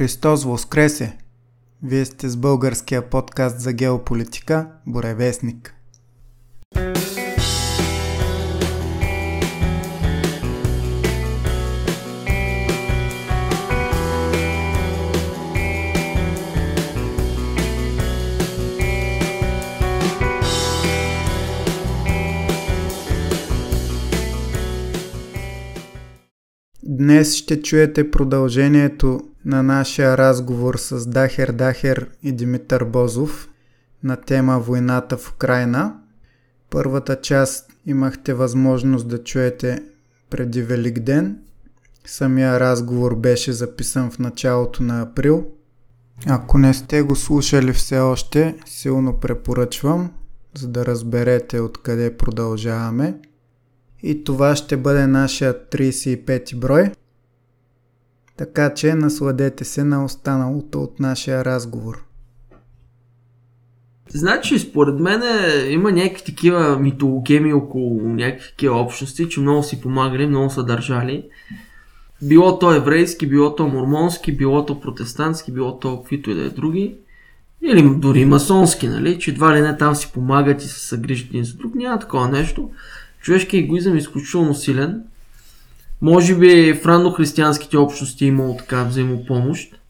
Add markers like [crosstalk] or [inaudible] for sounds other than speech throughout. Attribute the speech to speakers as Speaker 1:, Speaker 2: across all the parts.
Speaker 1: Христос Воскресе! Вие сте с българския подкаст за геополитика Боревестник. Днес ще чуете продължението на нашия разговор с Дахер Дахер и Димитър Бозов на тема Войната в Украина. Първата част имахте възможност да чуете преди Велик ден. Самия разговор беше записан в началото на април. Ако не сте го слушали все още, силно препоръчвам, за да разберете откъде продължаваме. И това ще бъде нашия 35 брой. Така че насладете се на останалото от нашия разговор.
Speaker 2: Значи, според мен има някакви такива митологеми около някакви общности, че много си помагали, много са държали. Било то еврейски, било то мормонски, било то протестантски, било то каквито и да е други. Или дори масонски, нали? Че едва ли не там си помагат и се съгрижат един за друг. Няма такова нещо. Човешкият егоизъм е изключително силен. Може би в ранно-християнските общности е имало така взаимопомощ,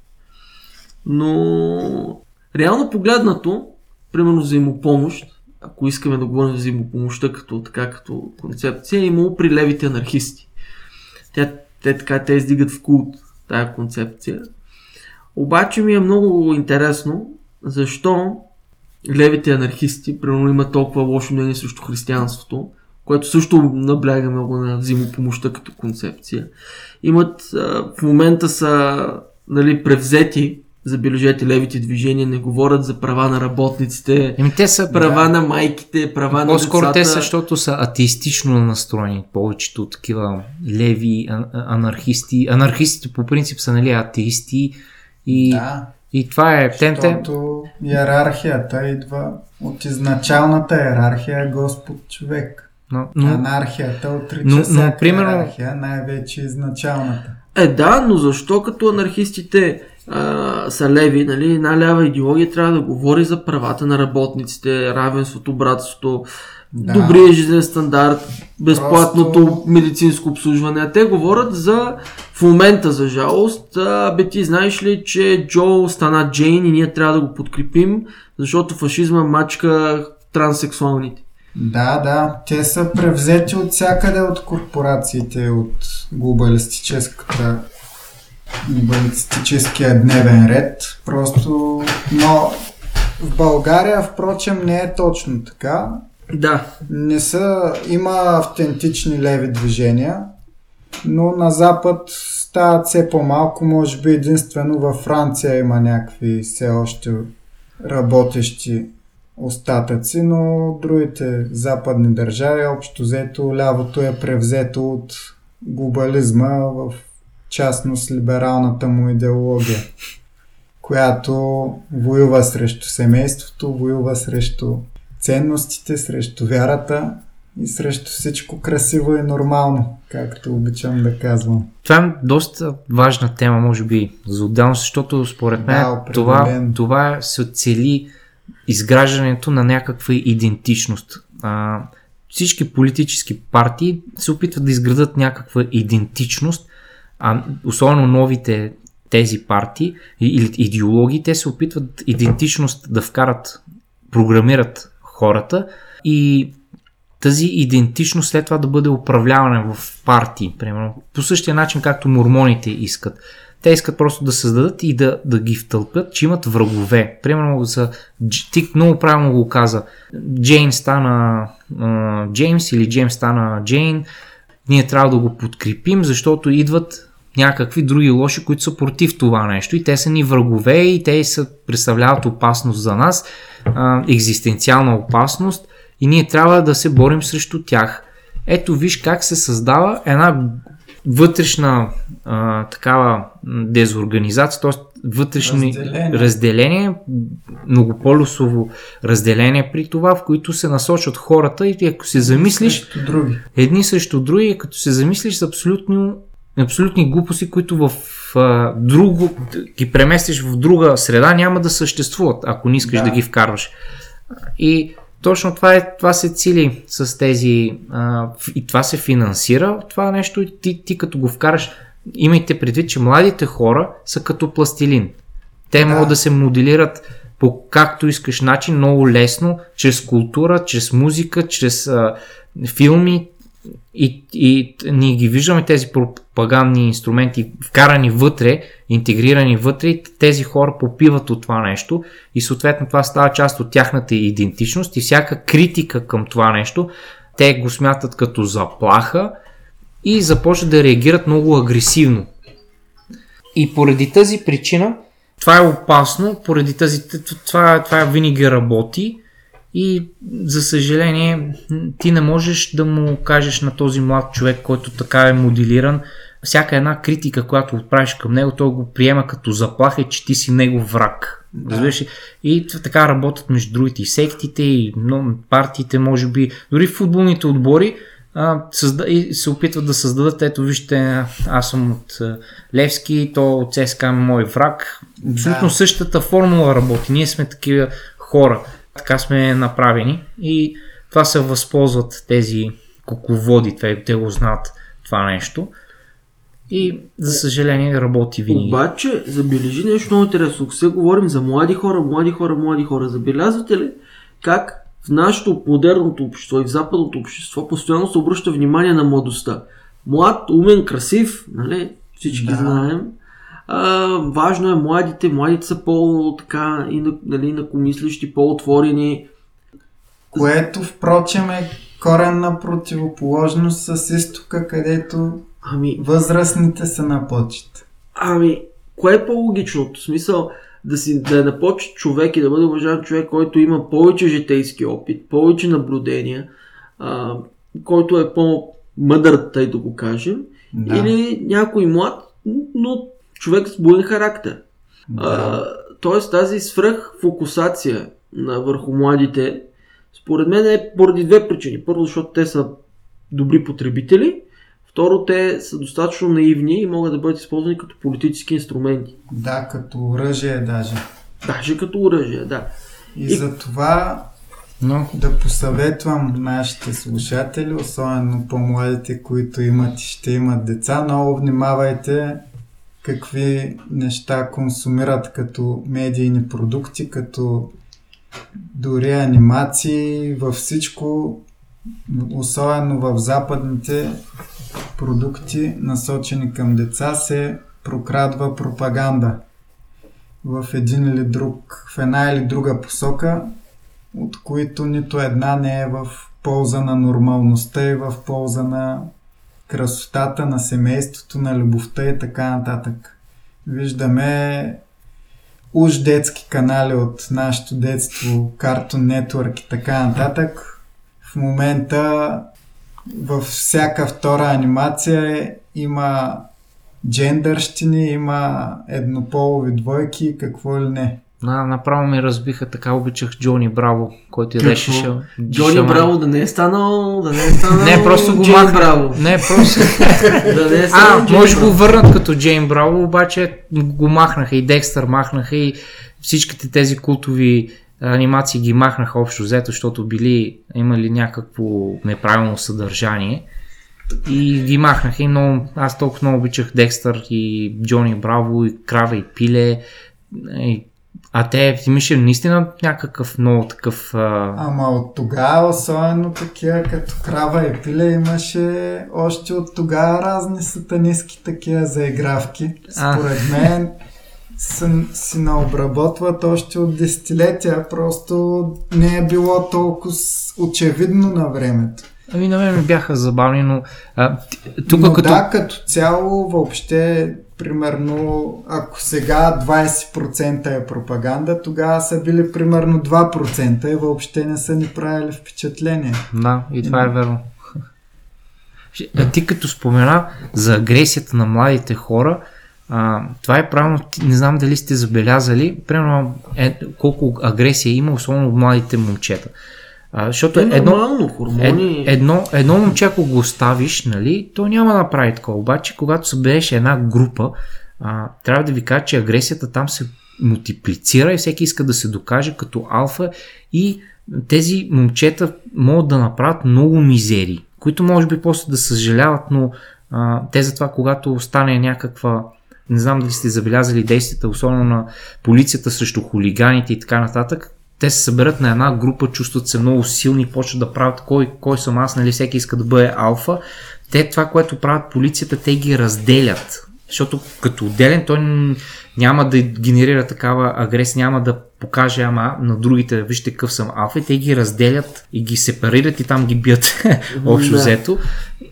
Speaker 2: но реално погледнато, примерно взаимопомощ, ако искаме да говорим за взаимопомощта като, така, като концепция, е имало при левите анархисти. Те, те така те издигат в култ тая концепция. Обаче ми е много интересно защо левите анархисти, примерно, имат толкова лошо мнение срещу християнството, което също набляга много на взаимопомощта като концепция. Имат, в момента са нали, превзети забележете левите движения, не говорят за права на работниците,
Speaker 3: Еми, те са
Speaker 2: права да. на майките, права на
Speaker 3: По-скоро
Speaker 2: децата.
Speaker 3: те са, защото са атеистично настроени, повечето такива леви анархисти. Анархистите по принцип са нали, атеисти и,
Speaker 1: Да,
Speaker 3: и това е...
Speaker 1: Защото иерархията идва от изначалната иерархия е Господ човек.
Speaker 3: Но, но,
Speaker 1: Анархията отрича
Speaker 3: но- но, примерно-
Speaker 1: иерархия, най-вече изначалната.
Speaker 2: Е, да, но защо като анархистите а, са леви, нали, една лява идеология трябва да говори за правата на работниците, равенството, братството,
Speaker 1: Да.
Speaker 2: да. добрия жизнен стандарт, безплатното
Speaker 1: Просто-
Speaker 2: медицинско обслужване. А те говорят за, в момента за жалост, а, бе ти знаеш ли, че Джо стана Джейн и ние трябва да го подкрепим, защото фашизма мачка транссексуалните.
Speaker 1: Да, да, те са превзети от всякъде от корпорациите, от глобалистическата глобалистическия дневен ред. Просто, но в България, впрочем, не е точно така.
Speaker 2: Да,
Speaker 1: Не са, има автентични леви движения, но на Запад стават все по-малко. Може би единствено във Франция има някакви все още работещи остатъци, но другите западни държави, общо взето, лявото е превзето от глобализма, в частност либералната му идеология, която воюва срещу семейството, воюва срещу ценностите, срещу вярата и срещу всичко красиво и нормално, както обичам да казвам.
Speaker 3: това е доста важна тема, може би, за отделно, защото според мен
Speaker 1: Да,
Speaker 3: това, това се цели изграждането на някаква идентичност. А, всички политически партии се опитват да изградат някаква идентичност, а особено новите тези партии или идеологии, те се опитват идентичност да вкарат, програмират хората и тази идентичност след това да бъде управлявана в партии, примерно. По същия начин, както мормоните искат. Те искат просто да създадат и да, да ги втълпят, че имат врагове. Примерно за... Дж- Ти много правилно го каза. Джейн стана а, Джеймс или Джеймс стана Джейн. Ние трябва да го подкрепим, защото идват някакви други лоши, които са против това нещо и те са ни врагове и те са, представляват опасност за нас, а, екзистенциална опасност и ние трябва да се борим срещу тях. Ето виж как се създава една вътрешна а, такава дезорганизация, т.е. вътрешни
Speaker 1: Разделение.
Speaker 3: разделение, многополюсово разделение при това, в които се насочат хората и ако се замислиш,
Speaker 1: Срещу други.
Speaker 3: едни срещу други, като се замислиш, са абсолютно абсолютни глупости, които в а, друго, ги преместиш в друга среда, няма да съществуват, ако не искаш да,
Speaker 1: Да.
Speaker 3: ги вкарваш. И точно това, е, това се цели с тези а, и това се финансира, това нещо и ти, ти като го вкараш, имайте предвид, че младите хора са като пластилин. Те
Speaker 1: Да.
Speaker 3: могат да се моделират по както искаш начин, много лесно, чрез култура, чрез музика, чрез а, филми и, и ние ги виждаме тези пропагандни инструменти вкарани вътре, интегрирани вътре и тези хора попиват от това нещо и съответно това става част от тяхната идентичност и всяка критика към това нещо те го смятат като заплаха и започват да реагират много агресивно. И поради тази причина това е опасно, поради тази това, това винаги работи и за съжаление ти не можеш да му кажеш на този млад човек, който така е моделиран, всяка една критика, която отправиш към него, той го приема като заплаха, че ти си негов враг. Разбираш ли? И така работят между другите и сектите, и партиите, може би, дори футболните отбори а, създа, и се опитват да създадат, ето вижте, аз съм от Левски, то от ЦСКА е мой враг. Абсолютно
Speaker 1: Да.
Speaker 3: същата формула работи. Ние сме такива хора. Така сме направени и това се възползват тези кукловоди, те, те го знаят това нещо. И за съжаление работи винаги.
Speaker 2: Обаче, забележи нещо много интересно. Сега говорим за млади хора, млади хора, млади хора, забелязвате ли как в нашето модерното общество и в западното общество постоянно се обръща внимание на младостта? Млад, умен, красив, нали? Всички
Speaker 1: Да.
Speaker 2: знаем. А, важно е младите, младите са по така и на, нали, инакомислещи, по-отворени.
Speaker 1: Което, впрочем, е коренна противоположност с изтока, където
Speaker 2: Ами,
Speaker 1: възрастните са на почет.
Speaker 2: Ами, кое е по-логичното? В смисъл да, си, да е на почет човек и да бъде уважаван човек, който има повече житейски опит, повече наблюдения, а, който е по-мъдър, тъй да го кажем,
Speaker 1: Да.
Speaker 2: или някой млад, но човек с буен характер.
Speaker 1: Да.
Speaker 2: А, тоест тази свръхфокусация на върху младите, според мен е поради две причини. Първо, защото те са добри потребители. Второ, те са достатъчно наивни и могат да бъдат използвани като политически инструменти.
Speaker 1: да, като оръжие даже.
Speaker 2: Даже като оръжие, да.
Speaker 1: И,
Speaker 2: И-
Speaker 1: за това
Speaker 3: Но
Speaker 1: да посъветвам нашите слушатели, особено по-младите, които имат и ще имат деца, много внимавайте какви неща консумират като медийни продукти, като дори анимации, във всичко, особено в западните продукти, насочени към деца, се прокрадва пропаганда в един или друг, в една или друга посока, от които нито една не е в полза на нормалността и в полза на красотата на семейството, на любовта и така нататък. Виждаме уж детски канали от нашето детство, Cartoon Network и така нататък. В момента във всяка втора анимация има джендърщини, има еднополови двойки какво ли не.
Speaker 3: на, направо ми разбиха, така обичах Джони Браво, който
Speaker 2: Какво?
Speaker 3: шел.
Speaker 2: Джони
Speaker 3: шамар.
Speaker 2: Браво да не е станал, да не е станал
Speaker 3: Не, просто го
Speaker 2: Джейн
Speaker 3: махна.
Speaker 2: Браво.
Speaker 3: Не, просто. [laughs]
Speaker 2: Да не е станал
Speaker 3: а,
Speaker 2: Джейн
Speaker 3: може
Speaker 2: Браво.
Speaker 3: го върнат като Джейн Браво, обаче го махнаха и Декстър махнаха и всичките тези култови анимации ги махнаха общо взето, защото били имали някакво неправилно съдържание. И ги махнаха и много, аз толкова много обичах Декстър и Джони Браво и Крава и Пиле. И, а те имаше наистина някакъв много такъв... А...
Speaker 1: Ама от тогава, особено такива като крава и пиле, имаше още от тогава разни сатанистки такива заигравки. Според мен са, си наобработват още от десетилетия, просто не е било толкова очевидно на времето.
Speaker 3: Ами на мен ми бяха забавни, но а, тук
Speaker 1: Но
Speaker 3: като...
Speaker 1: да, като цяло въобще, примерно, ако сега 20% е пропаганда, тогава са били примерно 2% и въобще не са ни правили впечатление.
Speaker 3: Да, и това е верно. [laughs] А ти като спомена за агресията на младите хора, а, това е правилно, не знам дали сте забелязали, примерно е, колко агресия има, особено от младите момчета. А, защото
Speaker 2: Е
Speaker 3: едно,
Speaker 2: нормално, хормони.
Speaker 3: Ед, едно, едно момче, ако го оставиш, нали, то няма да направи такова. Обаче, когато събереш една група, а, трябва да ви кажа, че агресията там се мултиплицира и всеки иска да се докаже като алфа и тези момчета могат да направят много мизери, които може би после да съжаляват, но а, те затова, когато стане някаква не знам дали сте забелязали действията, особено на полицията срещу хулиганите и така нататък, те се съберат на една група, чувстват се много силни, почват да правят кой, кой съм аз, нали всеки иска да бъде алфа. Те това, което правят полицията, те ги разделят. Защото като отделен той няма да генерира такава агресия, няма да покаже ама на другите, вижте какъв съм алфа и те ги разделят и ги сепарират и там ги бият [laughs] общо
Speaker 2: Да.
Speaker 3: взето.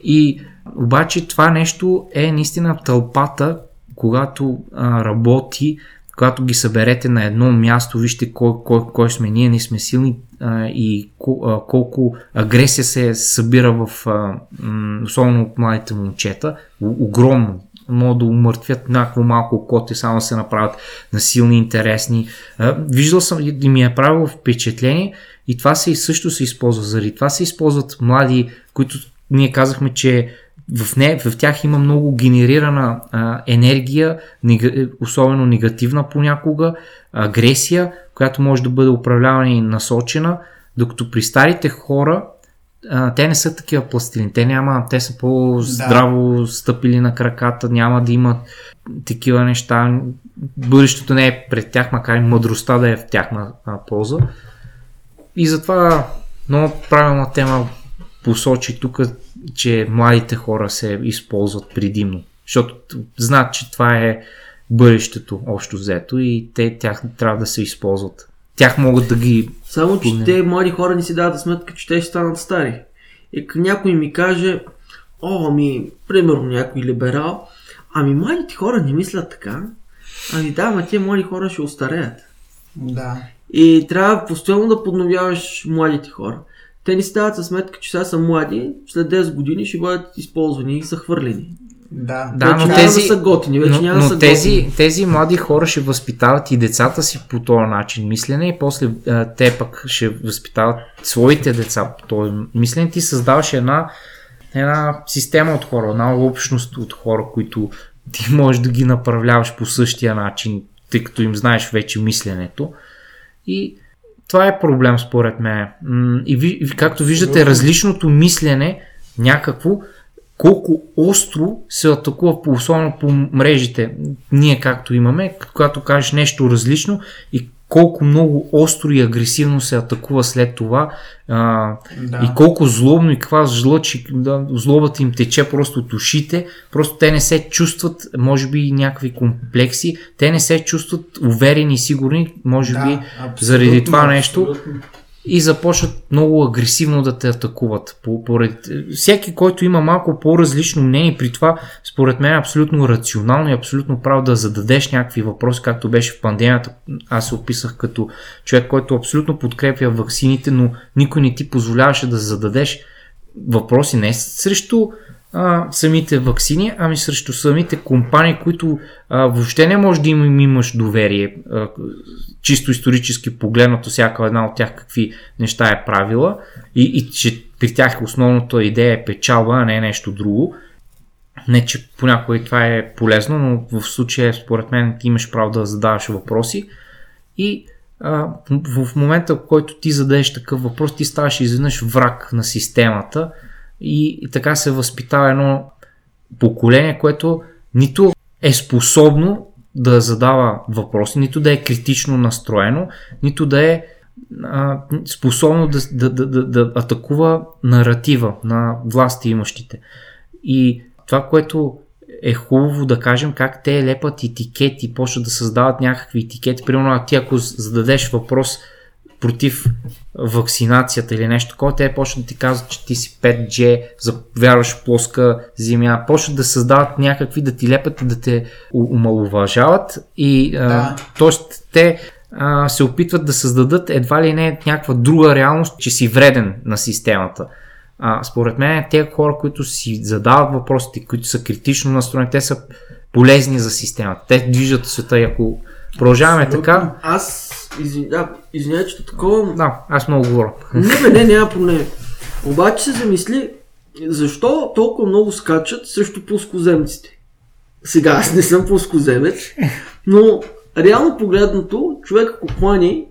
Speaker 3: И обаче това нещо е наистина тълпата, когато а, работи, когато ги съберете на едно място, вижте кой, кой, кой сме ние, ние сме силни а, и а, колко агресия се събира в, а, м, особено от младите момчета, огромно. Могат да умъртвят някакво малко коте, само се направят насилни, интересни. А, виждал съм и ми е правило впечатление и това се и също се използва. Заради това се използват млади, които ние казахме, че в, не, в тях има много генерирана а, енергия, нега, е, особено негативна понякога, агресия, която може да бъде управлявана и насочена, докато при старите хора а, те не са такива пластилини, те няма, те са по-здраво стъпили на краката, няма да имат такива неща. Бъдещето не е пред тях, макар и мъдростта да е в тяхна а, полза. И затова много правилна тема посочи тук, че младите хора се използват предимно. Защото знаят, че това е бъдещето общо взето и те тях трябва да се използват. Тях могат да ги...
Speaker 2: Само, че те млади хора не си дават сметка, че те ще станат стари. И ако някой ми каже, о, ами, примерно някой либерал, ами младите хора не мислят така. Ами да, ма тия млади хора ще остареят.
Speaker 1: Да.
Speaker 2: И трябва постоянно да подновяваш младите хора. Те не си дават за сметка, че сега са млади, след 10 години ще бъдат използвани и са хвърлени.
Speaker 1: Да.
Speaker 3: Да,
Speaker 2: вече
Speaker 3: но
Speaker 2: няма
Speaker 3: тези-
Speaker 2: да са готини, вече
Speaker 3: но,
Speaker 2: няма да
Speaker 3: но
Speaker 2: са
Speaker 3: тези,
Speaker 2: готини.
Speaker 3: тези млади хора ще възпитават и децата си по този начин мислене и после а, те пък ще възпитават своите деца по този мислене. Ти създаваш една, една система от хора, една общност от хора, които ти [laughs] можеш да ги направляваш по същия начин, тъй като им знаеш вече мисленето. И това е проблем според мен. И ви, както виждате, различното мислене някакво, колко остро се атакува, по, особено по мрежите, ние както имаме, когато кажеш нещо различно и колко много остро и агресивно се атакува след това а,
Speaker 1: Да.
Speaker 3: и колко злобно и каква жлъч, да, злобата им тече просто от ушите, просто те не се чувстват, може би някакви комплекси, те не се чувстват уверени и сигурни, може
Speaker 1: Да,
Speaker 3: би
Speaker 1: абсолютно,
Speaker 3: заради това нещо
Speaker 1: абсолютно.
Speaker 3: И започват много агресивно да те атакуват. По- Поред... Всеки, който има малко по-различно мнение, при това, според мен е абсолютно рационално и абсолютно право да зададеш някакви въпроси, както беше в пандемията. Аз се описах като човек, който абсолютно подкрепя ваксините, но никой не ти позволяваше да зададеш въпроси не срещу а, самите вакцини, ами срещу самите компании, които а, въобще не може да им имаш доверие. А, чисто исторически погледнато, всяка една от тях какви неща е правила и, и че при тях основната идея е печалба, а не нещо друго. Не, че понякога и това е полезно, но в случая, според мен, ти имаш право да задаваш въпроси и а, в момента, в който ти зададеш такъв въпрос, ти ставаш изведнъж враг на системата и, така се възпитава едно поколение, което нито е способно да задава въпроси, нито да е критично настроено, нито да е а, способно да, да, да, да, да атакува наратива на власти имащите. И това, което е хубаво да кажем как те лепат етикети, почват да създават някакви етикети. Примерно, ти ако зададеш въпрос против вакцинацията или нещо такова, те почват да ти казват, че ти си 5G, вярваш в плоска земя, почват да създават някакви, да ти лепят да те омалуважават и
Speaker 1: Да.
Speaker 3: т.е. те а, се опитват да създадат едва ли не някаква друга реалност, че си вреден на системата. А, според мен тези хора, които си задават въпросите, които са критично настроени, те са полезни за системата. Те движат света и ако продължаваме
Speaker 1: Абсолютно.
Speaker 3: така,
Speaker 2: Аз Извин, да, извинявай, че такова...
Speaker 3: Да, аз много говоря.
Speaker 2: Не, бе, не, няма проблем. Обаче се замисли, защо толкова много скачат срещу плоскоземците? Сега аз не съм плоскоземец, но реално погледнато, човек ако хване,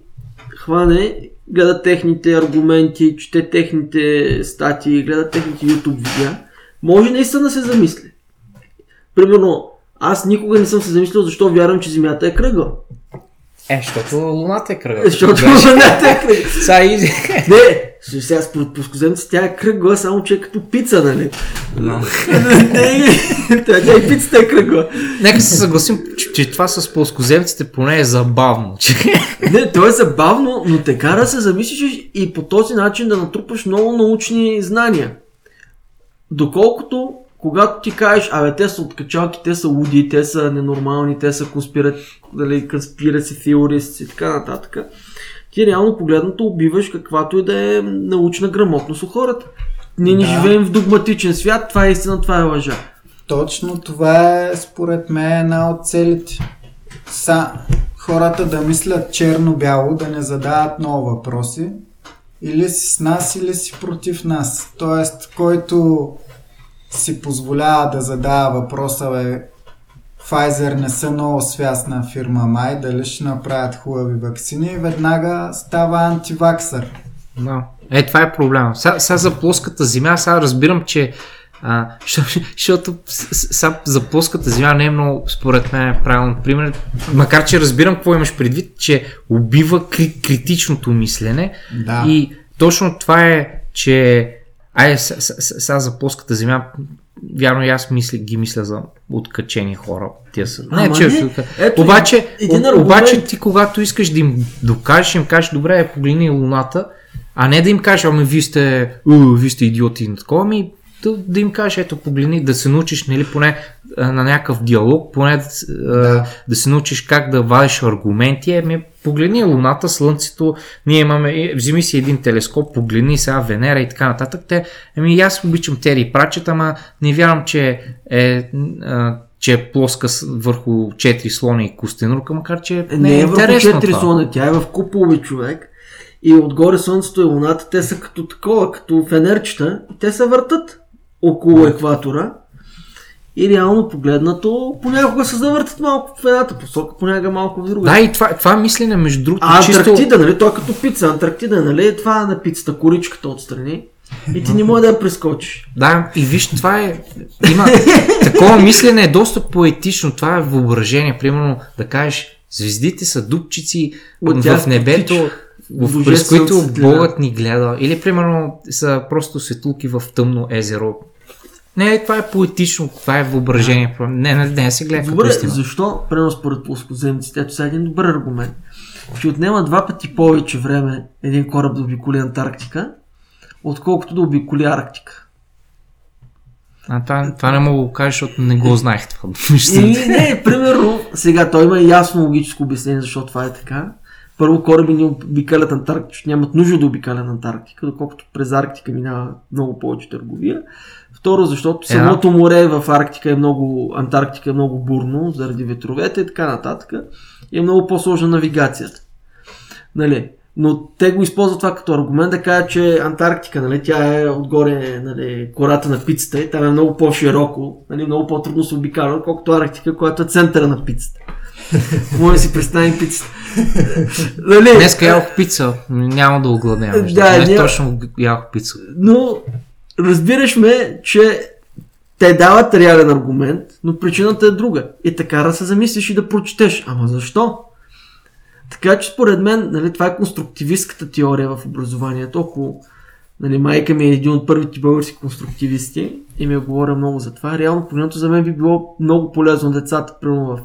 Speaker 2: хване, гледа техните аргументи, чете техните статии, гледа техните YouTube видеа, може наистина да се замисли. Примерно, аз никога не съм се замислил защо вярвам, че Земята е кръгла.
Speaker 3: Е, защото Луната е кръгла.
Speaker 2: Защото Земята е кръгла.
Speaker 3: Сега и...
Speaker 2: Не, сега според плоскоземци тя е кръгла, само че е като пица, нали?
Speaker 3: Но.
Speaker 2: Не, тя тя и пицата е кръгла.
Speaker 3: Нека се съгласим, че, че това с плоскоземците поне е забавно. Че...
Speaker 2: Не, то е забавно, но те кара да се замислиш и по този начин да натрупаш много научни знания. Доколкото, когато ти кажеш, абе, те са откачалки, те са луди, те са ненормални, те са конспира... дали, конспираси теористи и така нататък, ти реално погледнато убиваш каквато и да е научна грамотност у хората. Ние не
Speaker 1: Да.
Speaker 2: живеем в догматичен свят, това е истина, това е лъжа.
Speaker 1: Точно това е, според мен, една от целите. Са, хората да мислят черно-бяло, да не задават много въпроси. Или си с нас, или си против нас. Тоест, който си позволява да задава въпроса, бе, Pfizer не са много свясна фирма май, дали ще направят хубави вакцини, веднага става антиваксър.
Speaker 3: Да. Е, това е проблема. Сега, сега за плоската земя, сега разбирам, че а, [laughs] защото сега за плоската земя не е много, според мен, правилно пример. Макар, че разбирам какво имаш предвид, че убива кри- критичното мислене.
Speaker 1: Да.
Speaker 3: И точно това е, че Ай, с- с- с- сега за плоската земя, вярно и аз мисля, ги мисля за откачени хора. Тия са. Не,
Speaker 2: Ама
Speaker 3: че,
Speaker 2: не, ето
Speaker 3: обаче, о- обаче ти когато искаш да им докажеш, им кажеш, добре, погледни луната, а не да им кажеш, ами вие сте, у, вие сте идиоти и такова, ами да, да им кажеш, ето погледни, да се научиш, нали, поне на някакъв диалог, поне да, да. се научиш как да вадиш аргументи, ами погледни Луната, Слънцето, ние имаме, е, вземи си един телескоп, погледни сега Венера и така нататък. Те, ами и аз обичам Тери Прачет, ама не вярвам, че е, че е плоска върху 4 слони и костенурка, макар че
Speaker 2: Не,
Speaker 3: не
Speaker 2: е
Speaker 3: е
Speaker 2: върху
Speaker 3: интересно
Speaker 2: четири
Speaker 3: това.
Speaker 2: слона, тя е в куполи човек. И отгоре Слънцето и Луната, те са като такова, като фенерчета. И те се въртат около екватора. И реално погледнато, понякога се завъртат малко в едната посока, понякога малко в друга.
Speaker 3: Да, и това, това мислене, между другото,
Speaker 2: а
Speaker 3: чисто...
Speaker 2: Антарктида, нали? Той е като пица. Антарктида, нали? Това е на пицата, коричката отстрани. И ти не може да я прескочиш.
Speaker 3: Да, и виж, това е. Има. [laughs] Такова мислене е доста поетично. Това е въображение. Примерно да кажеш, звездите са дупчици
Speaker 2: От
Speaker 3: в небето,
Speaker 2: потича
Speaker 3: в, през които. Богът ни гледа. Или примерно са просто светулки в тъмно езеро. Не, това е поетично, това е въображение. Не, не, не се гледа
Speaker 2: Добре,
Speaker 3: истина.
Speaker 2: защо, примерно според плоскоземците, ето сега е един добър аргумент, че отнема два пъти повече време един кораб да обиколи Антарктика, отколкото да обиколи Арктика.
Speaker 3: А, това, това не мога да го кажа, защото не го знаех това. [laughs]
Speaker 2: И не, примерно, сега той има ясно логическо обяснение защо това е така. Първо кораби не обикалят Антарктика, защото нямат нужда да обикалят Антарктика, доколкото през Арктика минава много повече търговия. Второ, защото
Speaker 3: Е,
Speaker 2: самото море в Арктика е много, Антарктика е много бурно, заради ветровете и така нататък. И е много по-сложна навигацията. Нали? Но те го използват това като аргумент да кажат, че Антарктика, нали, тя е отгоре нали, кората на пицата и там е много по-широко, нали, много по-трудно се обикаля, колкото Арктика, която е центъра на пицата. Може да си представим пицата. нали?
Speaker 3: Днеска ядох пица. Няма да огладнявам.
Speaker 2: Да,
Speaker 3: Днес
Speaker 2: няма-
Speaker 3: точно ядох пица.
Speaker 2: Но разбираш ме, че те дават реален аргумент, но причината е друга. И така да се замислиш и да прочетеш. Ама защо? Така че според мен, нали, това е конструктивистката теория в образованието. Ако нали, майка ми е един от първите български конструктивисти и ми е говоря много за това, реално погледнато за мен би било много полезно децата, примерно в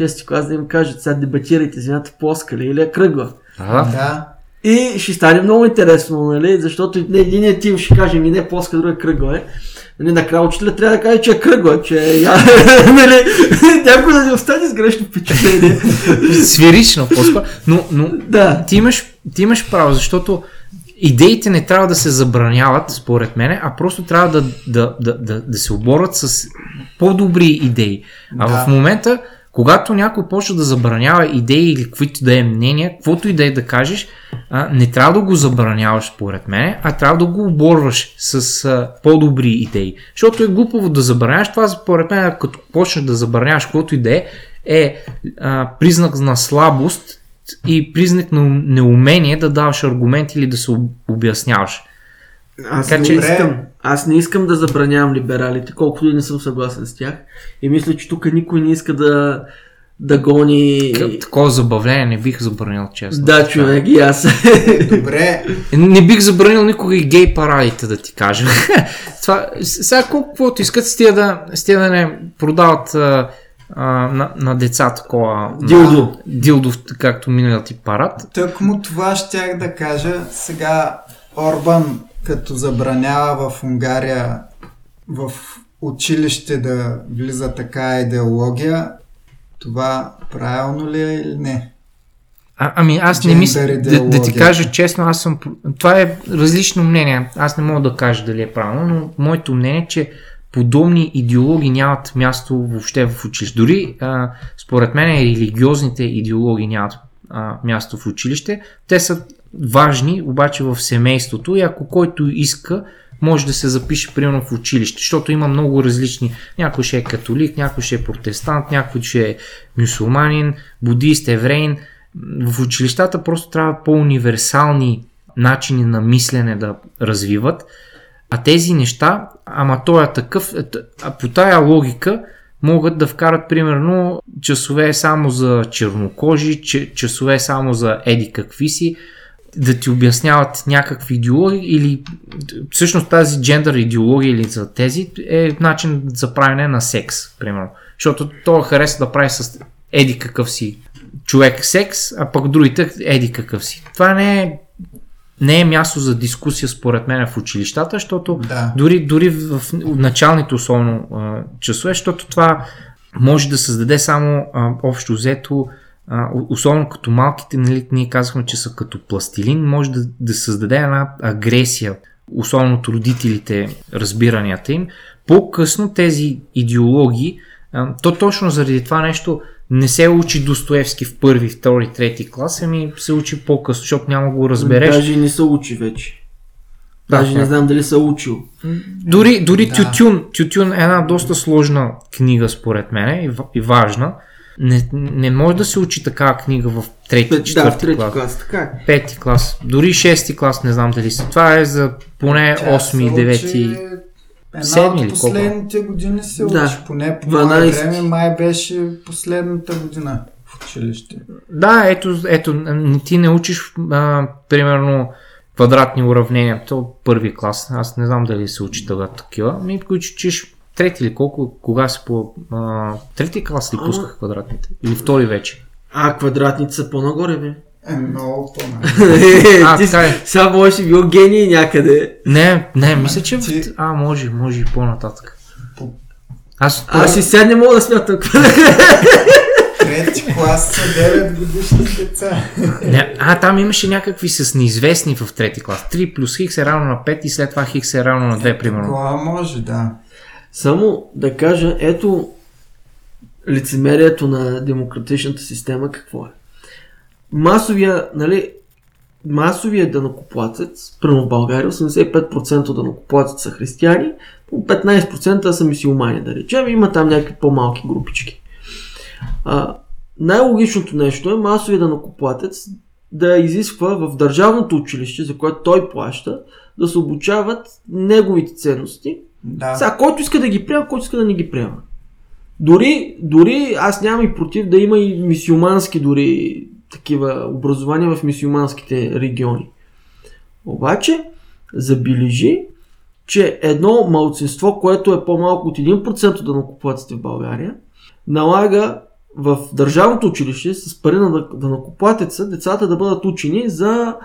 Speaker 2: 6 клас да им кажат, сега дебатирайте, земята плоска ли или е кръгла.
Speaker 3: Да,
Speaker 1: Да.
Speaker 2: И ще стане много интересно, нали? Защото не, единият тим ще каже ми не плоска, другия кръгла е. Нали, накрая учителя трябва да каже, че е кръгла, че е... я- [laughs] нали, някой да ни остане с грешно впечатление. [laughs]
Speaker 3: Свирично, по-скоро. Но, но
Speaker 2: да.
Speaker 3: ти имаш, ти имаш право, защото идеите не трябва да се забраняват, според мен, а просто трябва да, да, да, да, да се оборват с по-добри идеи. А
Speaker 1: Да.
Speaker 3: в момента, Когато някой почва да забранява идеи или каквито да е мнения, каквото и да е да кажеш, а, не трябва да го забраняваш според мен, а трябва да го оборваш с а, по-добри идеи. Защото е глупаво да забраняваш това, според мен, като почнеш да забраняваш каквото и да е, е а, признак на слабост и признак на неумение да даваш аргумент или да се обясняваш.
Speaker 2: Аз
Speaker 3: Така
Speaker 2: не
Speaker 3: че-
Speaker 2: искам. Аз не искам да забранявам либералите, колкото и не съм съгласен с тях. И мисля, че тук никой не иска да, да гони...
Speaker 3: Такова забавление не бих забранил, честно.
Speaker 2: Да, човек, и аз. [laughs]
Speaker 1: Добре,
Speaker 3: Не бих забранил никога и гей парадите, да ти кажа. [laughs] Това, сега колко каквото искат, с тия да, с тия да не продават а, а, на, на деца такова...
Speaker 2: Дилдо.
Speaker 3: Дилдо, както миналият ти парад.
Speaker 1: тък му това щях да кажа. Сега Орбан, като забранява в Унгария в училище да влиза така идеология, това правилно ли е или не?
Speaker 3: А, ами аз не мисля, да, да ти кажа честно, аз съм... Това е различно мнение. Аз не мога да кажа дали е правилно, но моето мнение е, че подобни идеологии нямат място въобще в училище. Дори а, според мен религиозните идеологии нямат а, място в училище. Те са важни обаче в семейството и ако който иска може да се запише примерно в училище, защото има много различни. Някой ще е католик, някой ще е протестант, някой ще е мюсулманин, будист, евреин. В училищата просто трябва по-универсални начини на мислене да развиват. А тези неща, ама той е такъв, е, по тая логика могат да вкарат примерно часове само за чернокожи, че- часове само за еди какви си, да ти обясняват някакви идеологии или всъщност тази джендър идеология или за тези е начин за правене на секс, примерно. Защото то харесва да прави с еди какъв си човек секс, а пък другите еди какъв си. Това не е, не е място за дискусия според мен в училищата, защото
Speaker 1: Да.
Speaker 3: дори, дори в началните особено часове, защото това може да създаде само а, общо взето, а, особено като малките, нали, ние казахме, че са като пластилин, може да, да създаде една агресия, особено от родителите, разбиранията им. По-късно тези идеологии, а, то точно заради това нещо не се учи Достоевски в първи, втори, трети клас, ами се учи по-късно, защото няма го разбереш.
Speaker 2: Даже не са учи вече.
Speaker 3: Да,
Speaker 2: Даже не
Speaker 3: да.
Speaker 2: знам дали са учил.
Speaker 3: Дори, дори
Speaker 1: Да.
Speaker 3: Тютюн, Тютюн е една доста сложна книга според мен и, и важна. Не, не може да се учи такава книга в трети,
Speaker 2: Пет- Да, в
Speaker 3: четвърти
Speaker 2: трети
Speaker 3: клас.
Speaker 2: клас. Така е.
Speaker 3: Пети клас, дори шести клас, не знам дали са. Това е за поне
Speaker 1: Тя
Speaker 3: 8 и
Speaker 1: се
Speaker 3: 9.
Speaker 1: учи Една
Speaker 3: седми
Speaker 1: от
Speaker 3: или колко?
Speaker 1: последните години се
Speaker 2: Да.
Speaker 1: учи, поне по мое
Speaker 2: 12.
Speaker 1: време май беше последната година в училище.
Speaker 3: Да, ето, ето, ти не учиш, а, примерно, квадратни уравнения. То първи клас. Аз не знам дали се учи тогава такива. Ми учиш трети или колко, кога се по... А, трети клас ли пусках квадратните? Или втори вече?
Speaker 2: А, квадратните са по-нагоре, бе.
Speaker 1: Е, много по [laughs]
Speaker 3: А,
Speaker 2: Ти
Speaker 3: така е.
Speaker 2: Сега може си бил гений някъде.
Speaker 3: Не, не, мисля, че...
Speaker 1: ти-
Speaker 3: А, може, може и по-нататък.
Speaker 1: По-
Speaker 3: Аз,
Speaker 2: Аз и сега не мога да смятам.
Speaker 1: Трети клас са 9 годишни деца.
Speaker 3: не, а, там имаше някакви с неизвестни в трети клас. 3 плюс хикс е равно на 5 и след това хикс е равно на 2, примерно.
Speaker 1: Това може, да.
Speaker 2: Само да кажа, ето лицемерието на демократичната система какво е. Масовия, нали, масовия данокоплатец, прямо в България, 85% от данокоплатец са християни, по 15% са мисиомани, да речем, има там някакви по-малки групички. А, най-логичното нещо е масовия данокоплатец да изисква в държавното училище, за което той плаща, да се обучават неговите ценности,
Speaker 1: Да.
Speaker 2: сега, който иска да ги приема, който иска да не ги приема. Дори, дори аз нямам и против да има и мисиомански дори такива образования в мисиоманските региони. Обаче, забележи, че едно малцинство, което е по-малко от 1% от данокоплатците в България, налага в държавното училище с пари на данокоплатеца децата да бъдат учени за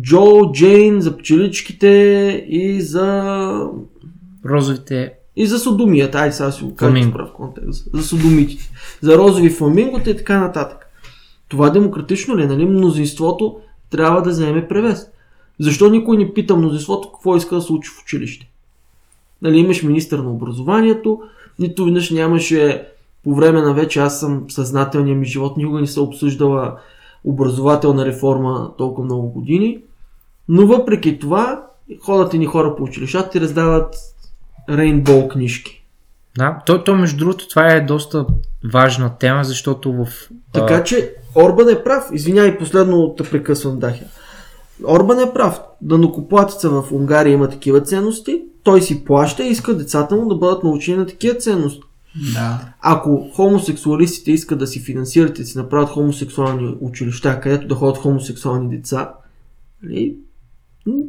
Speaker 2: Джо, Джейн, за пчеличките и за
Speaker 3: Розовите...
Speaker 2: и за содомията, айде сега си го кажа прав контекст. За содомитите. За розови фламингота и така нататък. Това демократично ли е? Нали? Мнозинството трябва да вземе превес. Защо никой не пита мнозинството какво иска да се учи в училище? Нали, имаш министър на образованието, нито веднъж нямаше по време на вече аз съм съзнателния ми живот, никога не се обсъждала образователна реформа толкова много години. Но въпреки това, ходят ни хора по училищата и раздават рейнбол книжки.
Speaker 3: Да, то, то между другото това е доста важна тема, защото в...
Speaker 2: Така че Орбан е прав. Извинявай, последно те прекъсвам Дахя. Орбан е прав. Данокоплатеца в Унгария има такива ценности, той си плаща и иска децата му да бъдат научени на такива ценности.
Speaker 1: Да.
Speaker 2: Ако хомосексуалистите искат да си финансират и да си направят хомосексуални училища, където да ходят хомосексуални деца, нали,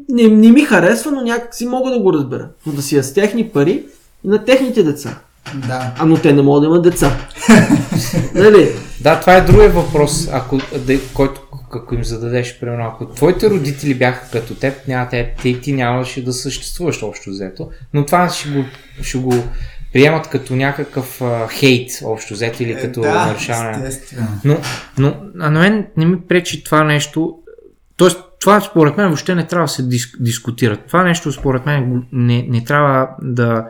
Speaker 2: не, не ми харесва, но някак си мога да го разбера. Но да си я с техни пари и на техните деца.
Speaker 1: Да.
Speaker 2: А но те не могат да имат деца. [laughs] нали?
Speaker 3: Да, това е другия въпрос, ако, да, който ако им зададеш, примерно, ако твоите родители бяха като теб, няма те, ти, ти нямаше да съществуваш общо взето, но това ще го, ще го приемат като някакъв а, хейт общо взето или
Speaker 1: Е,
Speaker 3: като
Speaker 1: да,
Speaker 3: нарушаване.
Speaker 1: естествено.
Speaker 3: Но, но а на мен не ми пречи това нещо. Тоест, това според мен въобще не трябва да се дис, дискутира. Това нещо според мен не, не трябва да,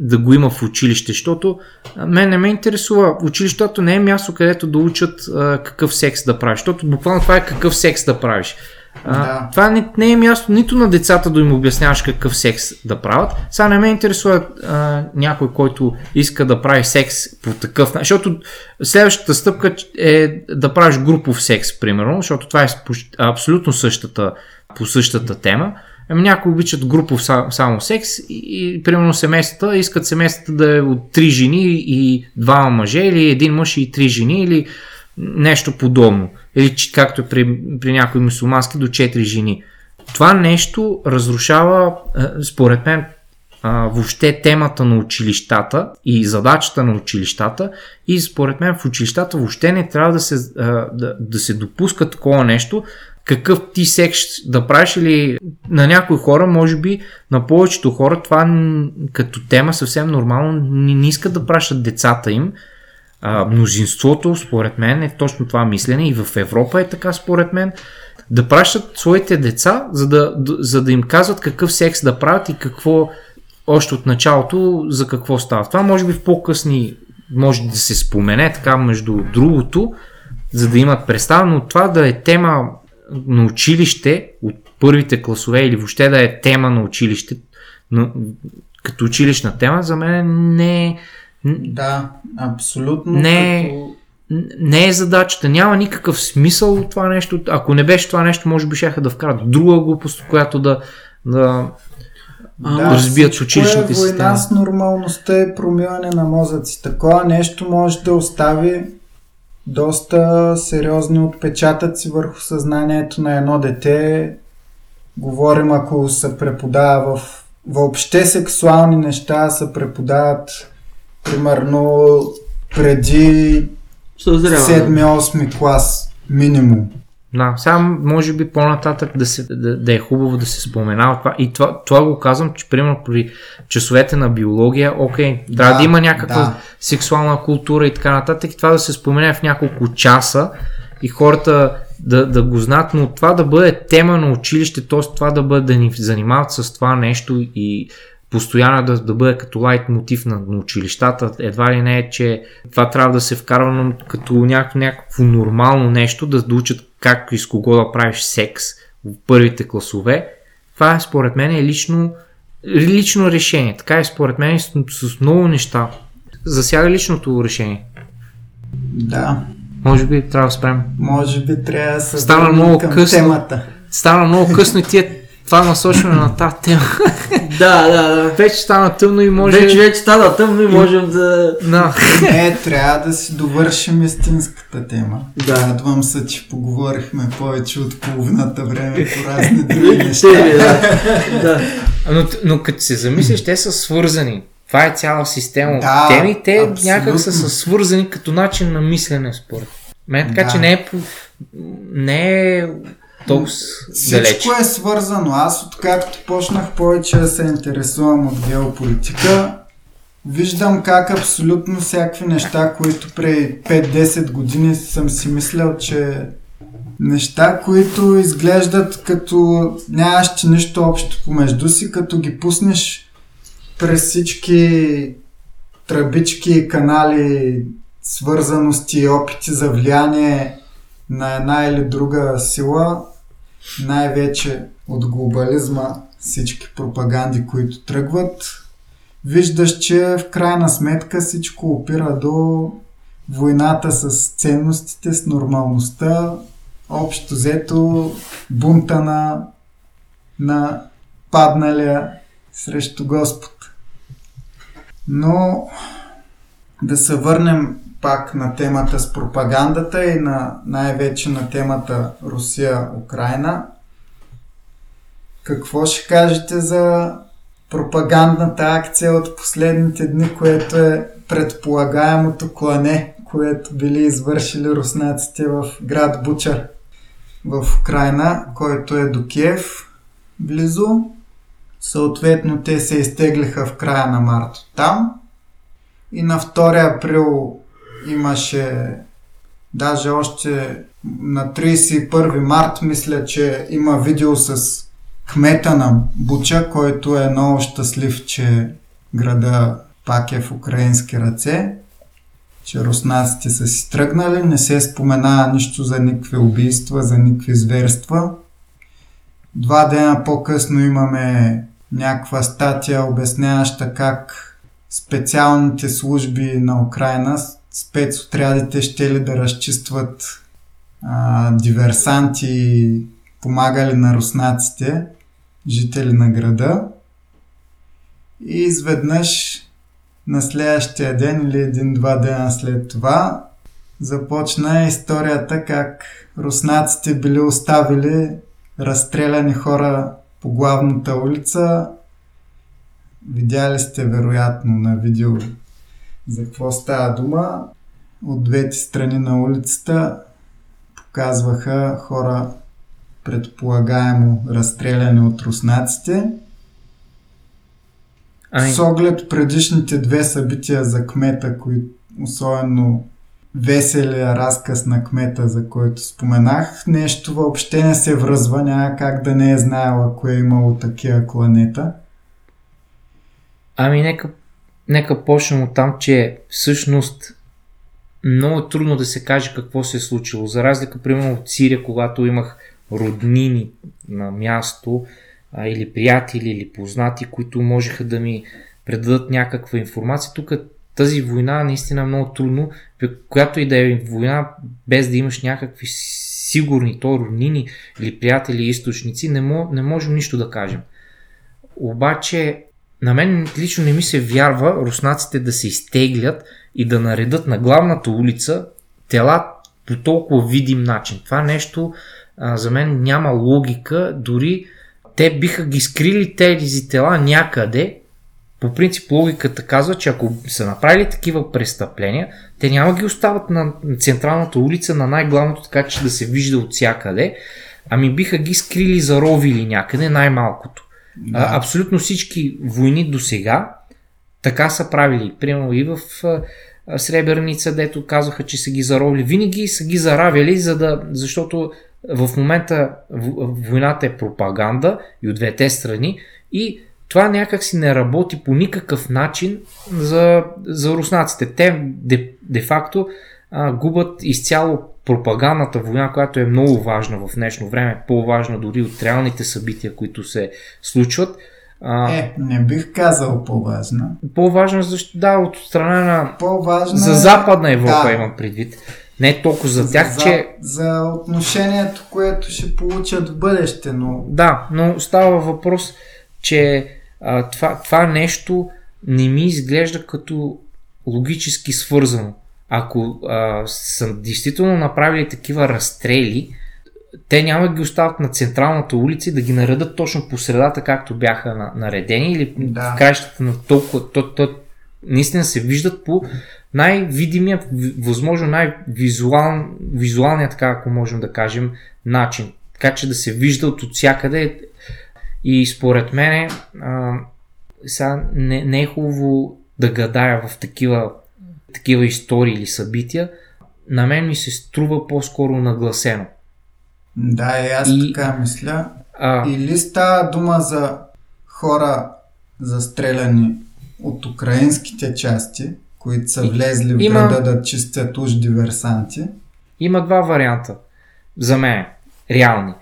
Speaker 3: да го има в училище, защото мен не ме интересува. Училището не е място, където да учат а, какъв секс да правиш, защото буквално това е какъв секс да правиш. А,
Speaker 1: Да.
Speaker 3: Това не, не е място нито на децата да им обясняваш какъв секс да правят. Сега не ме интересува а, някой, който иска да прави секс по такъв начин, защото следващата стъпка е да правиш групов секс, примерно, защото това е абсолютно същата, по същата тема. Ами някои обичат групов са- само секс и, и примерно семействата искат семействата да е от три жени и двама мъже или един мъж и три жени или нещо подобно. Или както е при, при някои мусулмански до 4 жени. Това нещо разрушава, е, според мен, въобще темата на училищата и задачата на училищата и според мен в училищата въобще не трябва да се, а, да, да се допуска такова нещо, какъв ти секс да правиш или на някои хора, може би на повечето хора това като тема съвсем нормално не, не искат да пращат децата им. А, мнозинството, според мен, е точно това мислене и в Европа е така, според мен, да пращат своите деца, за да, за да им казват какъв секс да правят и какво още от началото за какво става. Това може би в по-късни може да се спомене, така между другото, за да имат представа, но това да е тема на училище от първите класове или въобще да е тема на училище, но, като училищна тема, за мен не е
Speaker 1: Да, абсолютно.
Speaker 3: Не.
Speaker 1: Като...
Speaker 3: не е задачата, няма никакъв смисъл от това нещо. Ако не беше това нещо, може би ще да вкарат друга глупост, която да, да
Speaker 2: А,
Speaker 1: Да,
Speaker 3: разбият
Speaker 1: всичко
Speaker 3: училищните
Speaker 1: е война
Speaker 3: системи.
Speaker 1: с нормалността и промиване на мозъци. Такова нещо може да остави доста сериозни отпечатъци върху съзнанието на едно дете. Говорим, ако се преподава в въобще сексуални неща, се преподават примерно преди
Speaker 2: Съзряване.
Speaker 1: 7-8 клас минимум.
Speaker 3: Да, сега може би по-нататък да, се, да, да е хубаво да се споменава това. И това, това го казвам, че примерно при часовете на биология, окей, трябва да,
Speaker 1: Да,
Speaker 3: има някаква
Speaker 1: да.
Speaker 3: сексуална култура и така нататък. И това да се спомене в няколко часа и хората да, да го знаят, но това да бъде тема на училище, т.е. това да бъде да ни занимават с това нещо и постоянно да, да бъде като лайт мотив на, на училищата. Едва ли не е, че това трябва да се вкарва но като някакво, някакво нормално нещо, да, да учат как и с кого да правиш секс в първите класове. Това е според мен е лично, лично решение. Така е според мен с, с много неща. Засяга личното решение.
Speaker 1: Да,
Speaker 3: Може би трябва да спрем.
Speaker 1: може би трябва да се
Speaker 3: Стана много
Speaker 1: към
Speaker 3: късно.
Speaker 1: темата.
Speaker 3: Стана много късно и тия, това насочване на тази тема. [laughs]
Speaker 2: Да, да, да.
Speaker 3: Вече стана тъмно и може...
Speaker 2: Вече, вече стана тъмно и можем да...
Speaker 3: Да.
Speaker 1: Не, трябва да си довършим истинската тема.
Speaker 2: Да.
Speaker 1: Радвам се, че поговорихме повече от половината време по разни други неща.
Speaker 2: да. [laughs] да.
Speaker 3: Но, но като се замислиш, те са свързани. Това е цяла система от
Speaker 1: Да,
Speaker 3: теми. Те
Speaker 1: абсолютно.
Speaker 3: някак са, са свързани като начин на мислене, според мен. Така
Speaker 1: Да.
Speaker 3: че не е, не е толкова далеч.
Speaker 1: Всичко е свързано. Аз откакто почнах повече да се интересувам от геополитика, виждам как абсолютно всякакви неща, които преди 5-10 години съм си мислял, че неща, които изглеждат като нямащи нищо общо помежду си, като ги пуснеш през всички тръбички и канали, свързаности, опити за влияние на една или друга сила, най-вече от глобализма, всички пропаганди, които тръгват, виждаш, че в крайна сметка всичко опира до войната с ценностите, с нормалността, общо взето бунта на, на падналия срещу Господ. Но да се върнем пак на темата с пропагандата и на най-вече на темата Русия-Украина. Какво ще кажете за пропагандната акция от последните дни, което е предполагаемото клане, което били извършили руснаците в град Буча в Украина, който е до Киев близо. Съответно, те се изтеглиха в края на март там. И на 2 април имаше даже още на 31 март мисля, че има видео с кмета на Буча, който е много щастлив, че града пак е в украински ръце, че руснаците са си тръгнали, не се спомена нищо за никакви убийства, за никакви зверства. Два дена по-късно имаме някаква статия, обясняваща как специалните служби на Украина, спецотрядите ще ли да разчистват а, диверсанти, помагали на руснаците, жители на града. И изведнъж на следващия ден или един-два дена след това започна историята как руснаците били оставили разстреляни хора по главната улица. Видяли сте вероятно на видео за какво става дума. От двете страни на улицата показваха хора предполагаемо разстреляни от руснаците. Ай. С оглед предишните две събития за кмета, които особено веселия разказ на кмета, за който споменах, нещо въобще не се връзва, няма как да не е знаела, ако е имало такива кланета.
Speaker 3: Ами нека, нека почнем от там, че всъщност много е трудно да се каже какво се е случило. За разлика, примерно, от Сирия, когато имах роднини на място а, или приятели или познати, които можеха да ми предадат някаква информация. Тук тази война наистина е много трудно, която и да е война, без да имаш някакви сигурни то роднини или приятели и източници, не, мо, не можем нищо да кажем. Обаче, на мен лично не ми се вярва руснаците да се изтеглят и да наредат на главната улица тела по толкова видим начин. Това нещо а, за мен няма логика, дори те биха ги скрили тези тела някъде. По принцип логиката казва, че ако са направили такива престъпления, те няма ги остават на централната улица, на най-главното, така че да се вижда от всякъде, ами биха ги скрили, заровили някъде, най-малкото. Да. Абсолютно всички войни до сега така са правили. Примерно и в Сребърница, дето казаха, че са ги заровили. Винаги са ги заравяли, за да, защото в момента войната е пропаганда и от двете страни и това някак си не работи по никакъв начин за, за руснаците. Те де факто а, губят изцяло пропагандната война, която е много важна в днешно време, по-важна дори от реалните събития, които се случват.
Speaker 1: А, е, не бих казал по-важна.
Speaker 3: По-важна, защо да, от страна на...
Speaker 1: По-важна
Speaker 3: За Западна Европа да. имам предвид. Не толкова за тях,
Speaker 1: за,
Speaker 3: че...
Speaker 1: За отношението, което ще получат в бъдеще, но...
Speaker 3: Да, но става въпрос, че а, това, това нещо не ми изглежда като логически свързано. Ако а, са действително направили такива разстрели, те няма да ги оставят на централната улица и да ги наредат точно по средата, както бяха наредени, или да. в краищата на толкова. То, то, наистина се виждат по най-видимия, възможно най-визуалният, така ако можем да кажем, начин. Така че да се вижда от всякъде. И според мен, сега не, не е хубаво да гадая в такива, такива истории или събития. На мен ми се струва по-скоро нагласено.
Speaker 1: Да, и аз и, така мисля. А... Или става дума за хора застреляни от украинските части, които са
Speaker 3: И-
Speaker 1: влезли в
Speaker 3: има-
Speaker 1: града да чистят уж диверсанти.
Speaker 3: Има два варианта за мен, реални.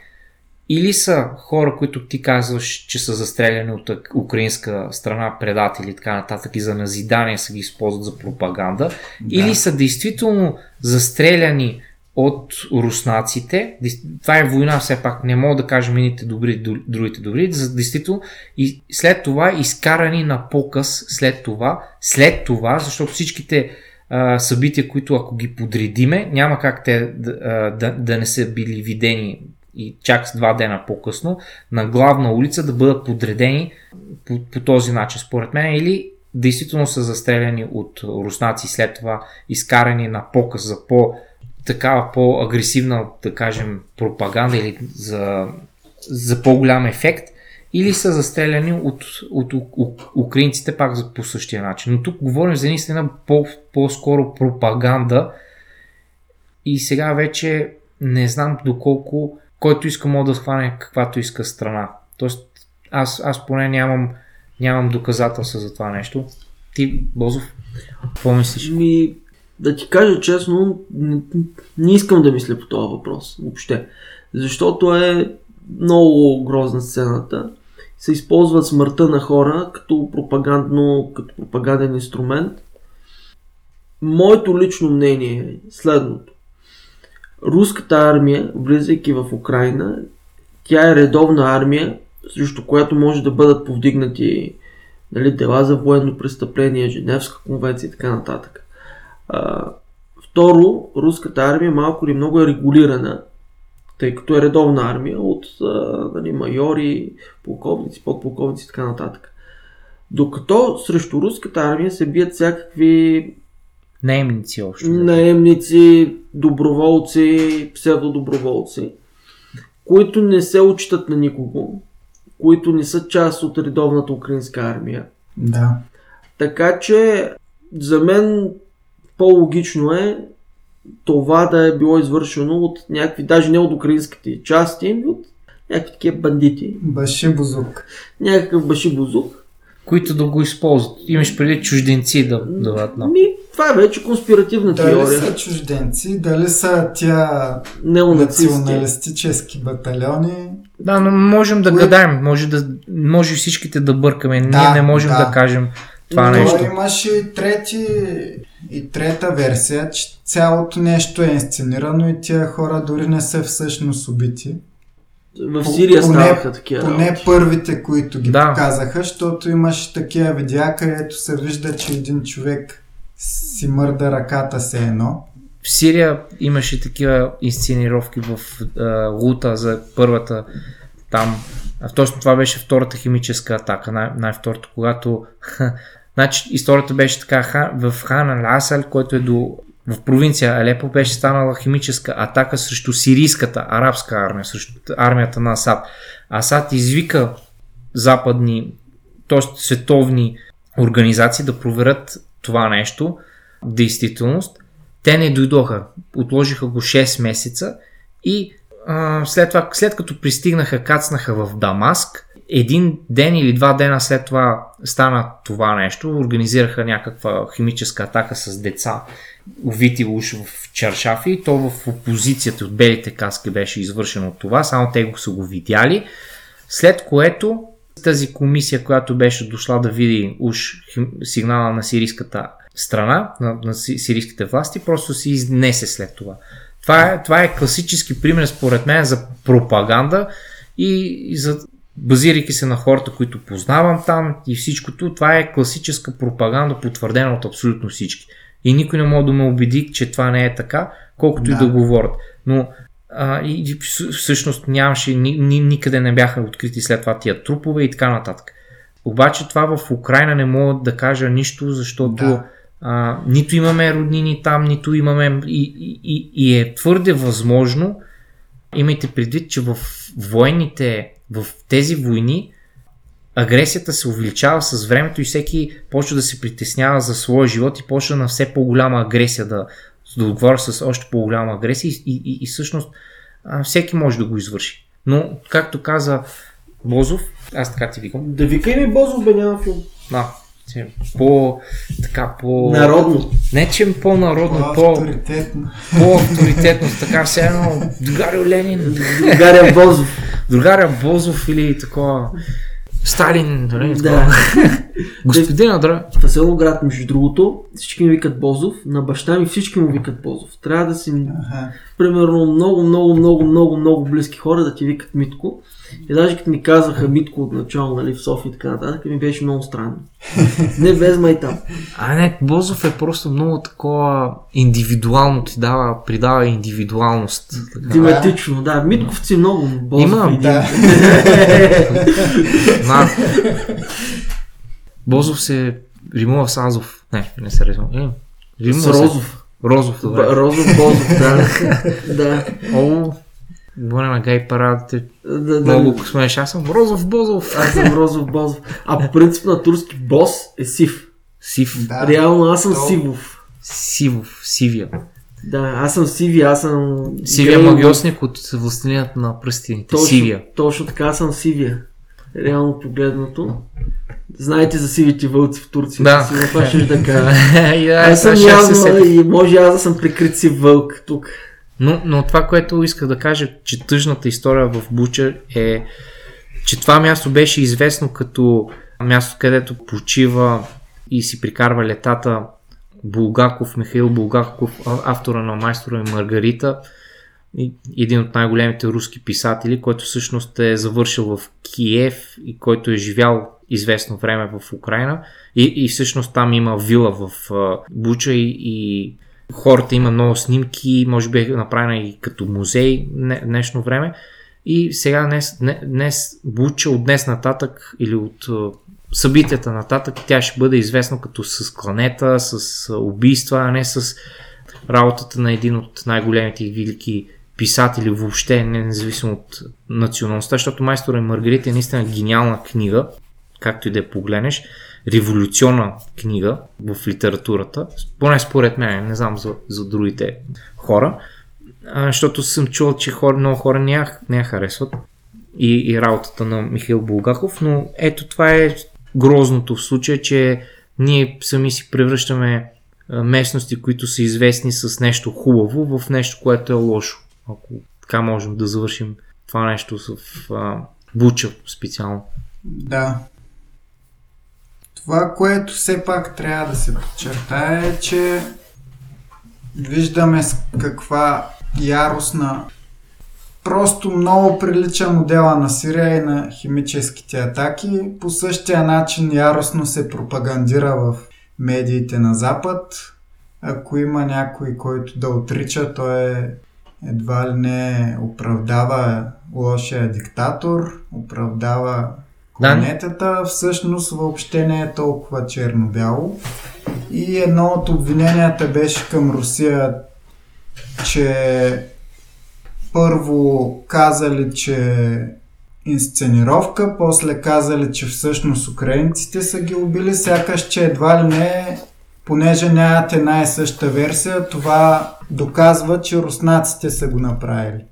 Speaker 3: Или са хора, които ти казваш, че са застреляни от украинска страна, предатели и така нататък и за назидание са ги използват за пропаганда,
Speaker 1: Да.
Speaker 3: или са действително застреляни от руснаците. Това е война, все пак не мога да кажем едните добри, другите добри. За действително и след това изкарани на показ след това, след това, защото всичките а, събития, които ако ги подредиме, няма как те да, да, да не са били видени и чак с два дена по-късно на главна улица да бъдат подредени по, по този начин, според мен, или действително са застреляни от руснаци, след това изкарани на показ за по такава по-агресивна, да кажем, пропаганда или за, за по-голям ефект, или са застреляни от, от, у- украинците пак по същия начин. Но тук говорим за наистина по, по-скоро пропаганда и сега вече не знам доколко който иска може да схване каквато иска страна. Тоест аз, аз поне нямам, нямам доказателства за това нещо. Ти, Бозов, какво мислиш?
Speaker 2: Ми, да ти кажа честно, не, не искам да мисля по този въпрос въобще. Защото е много грозна сцената. Се използват смъртта на хора като пропагандно, като пропаганден инструмент. Моето лично мнение е следното. Руската армия, влизайки в Украина, тя е редовна армия, срещу която може да бъдат повдигнати нали, дела за военно престъпление, Женевска конвенция и така нататък. А, второ, руската армия малко или много е регулирана, тъй като е редовна армия от а, нали, майори, полковници, подполковници и така нататък. Докато срещу руската армия се бият всякакви
Speaker 3: Наемници общо.
Speaker 2: наемници, доброволци, псевдодоброволци, които не се учитат на никого, които не са част от редовната украинска армия.
Speaker 1: Да.
Speaker 2: Така че за мен по-логично е това да е било извършено от някакви, даже не от украинските части, ами от някакви такива бандити.
Speaker 1: Баши Бузук.
Speaker 2: Някакъв башибузук.
Speaker 3: Които да го използват. Имаш преди чужденци да дават на.
Speaker 2: Ми, това е вече конспиративна
Speaker 1: Дали
Speaker 2: теория.
Speaker 1: са чужденци, дали са тя националистически батальони.
Speaker 3: Да, но можем да
Speaker 1: Кое-
Speaker 3: гадаем. Може, да, може всичките да бъркаме. Ние
Speaker 1: Да,
Speaker 3: не можем да,
Speaker 1: да.
Speaker 3: кажем това
Speaker 2: Но
Speaker 3: нещо.
Speaker 1: Имаше и, трети, и трета версия, че цялото нещо е инсценирано и тия хора дори не са всъщност убити.
Speaker 2: В
Speaker 1: По-
Speaker 2: Сирия
Speaker 1: поне-
Speaker 2: ставаха такива.
Speaker 1: Поне
Speaker 2: работи.
Speaker 1: първите, които ги
Speaker 3: Да.
Speaker 1: показаха, защото имаше такива видеа, където се вижда, че един човек си мърда ръката се едно.
Speaker 3: В Сирия имаше такива инсценировки в а, Лута за първата там. А, точно това беше втората химическа атака, най- най-втората, когато значи, историята беше така, ха- в Хан Ал-Асал, който е до в провинция Алепо беше станала химическа атака срещу сирийската арабска армия, срещу армията на Асад. Асад извика западни, т.е. световни организации да проверят това нещо, действителност. Те не дойдоха, отложиха го 6 месеца и а, след това, след като пристигнаха, кацнаха в Дамаск, един ден или два дена след това стана това нещо, организираха някаква химическа атака с деца, увити уж в чаршафи, то в опозицията от белите каски беше извършено това, само те го са го видяли, след което тази комисия, която беше дошла да види уж сигнала на сирийската страна, на, на си- сирийските власти, просто се изнесе след това. Това е, това е класически пример, според мен, за пропаганда и, и за базирайки се на хората, които познавам там и всичкото, това е класическа пропаганда, потвърдена от абсолютно всички. И никой не може да ме убеди, че това не е така, колкото
Speaker 1: Да.
Speaker 3: и да говорят. Но а, и, и вс- всъщност нямаше, ни, ни, никъде не бяха открити след това тия трупове и така нататък. Обаче това в Украина не мога да кажа нищо, защото
Speaker 1: Да.
Speaker 3: а, нито имаме роднини там, нито имаме и, и, и, и е твърде възможно, имайте предвид, че в военните, в тези войни агресията се увеличава с времето и всеки почва да се притеснява за своя живот и почва на все по-голяма агресия да, да отговоря с още по-голяма агресия и, и, и, и всъщност а, всеки може да го извърши. Но, както каза Бозов, аз така ти викам,
Speaker 2: Да викай ми Бозов, бе, няма филм.
Speaker 3: да, че по, така, по...
Speaker 2: Народно.
Speaker 3: Не, че е по-народно, по,
Speaker 1: По-авторитетно.
Speaker 3: по-авторитетно, така все едно Другарю Ленин,
Speaker 2: Гария Бозов.
Speaker 3: другаря Бозов или такова Сталин, нали,
Speaker 2: Да. [laughs]
Speaker 3: Господин Адра.
Speaker 2: В село град, между другото, всички ми викат Бозов. На баща ми всички му викат Бозов. Трябва да си,
Speaker 1: Аха.
Speaker 2: Примерно, много, много, много, много, много близки хора да ти викат Митко. И даже като ми казаха Митко от начало, нали, в София и така нататък, ми беше много странно. [laughs] Не без майтап.
Speaker 3: А не, Бозов е просто много такова индивидуално ти дава, придава индивидуалност. Така.
Speaker 2: Тематично, да. Митковци много. Бозов
Speaker 3: Има,
Speaker 2: е един.
Speaker 1: Да. [laughs]
Speaker 3: Бозов се римува с Азов. Не, не се римува. Е,
Speaker 2: С
Speaker 3: римува се-
Speaker 2: Розов.
Speaker 3: Розов,
Speaker 2: Б-
Speaker 3: добре.
Speaker 2: Розов Бозов, да. [laughs] да.
Speaker 3: О, горе на гай парадите.
Speaker 2: да, да.
Speaker 3: Много го смееш. Аз съм Розов Бозов.
Speaker 2: Аз съм Розов Бозов. А по принцип на турски бос е сив.
Speaker 3: Сив.
Speaker 1: Да.
Speaker 2: Реално аз съм
Speaker 1: То-
Speaker 2: Сивов.
Speaker 3: Сивов. Сивия.
Speaker 2: Да, аз съм Сиви, аз съм...
Speaker 3: Сивия
Speaker 2: гей,
Speaker 3: магиосник от властелинът на пръстените.
Speaker 2: Точно,
Speaker 3: Сивия.
Speaker 2: Точно така аз съм Сивия. Реално погледнато. Знаете за сивите вълци в Турция.
Speaker 3: Да.
Speaker 2: Сигурно това ще да кажа. [laughs]
Speaker 3: И, да,
Speaker 2: Аз съм явно и може аз да съм прикрит си вълк тук.
Speaker 3: Но, но това, което исках да кажа, че тъжната история в Буча е, че това място беше известно като място, където почива и си прикарва летата Булгаков, Михаил Булгаков, автора на Майстора и Маргарита, един от най-големите руски писатели, който всъщност е завършил в Киев и който е живял известно време в Украина. И, и всъщност там има вила в Буча и, и хората има много снимки, може би е направена и като музей не, днешно време. И сега днес, дне- днес Буча от днес нататък или от събитията нататък тя ще бъде известна като с кланета, с убийства, а не с работата на един от най-големите и велики писатели въобще, не независимо от националността, защото Майстора и Маргарита е наистина гениална книга, както и да я погледнеш, революционна книга в литературата, поне според мен, не знам за, за другите хора, а, защото съм чувал, че хора, много хора не я, не я харесват и, и работата на Михаил Булгаков, но ето това е грозното в случая, че ние сами си превръщаме местности, които са известни с нещо хубаво, в нещо, което е лошо. Ако така можем да завършим това нещо а, Буча специално.
Speaker 1: Да. Това, което все пак трябва да се подчертае е, че виждаме с каква яростна просто много прилича модела на Сирия и на химическите атаки. По същия начин яростно се пропагандира в медиите на Запад. Ако има някой, който да отрича, той е едва ли не оправдава лошия диктатор, оправдава
Speaker 3: Да.
Speaker 1: планетата, всъщност въобще не е толкова черно-бяло. И едно от обвиненията беше към Русия, че първо казали, че инсценировка, после казали, че всъщност украинците са ги убили, сякаш, че едва ли не, понеже нямат една и съща версия, това доказва, че руснаците са го направили.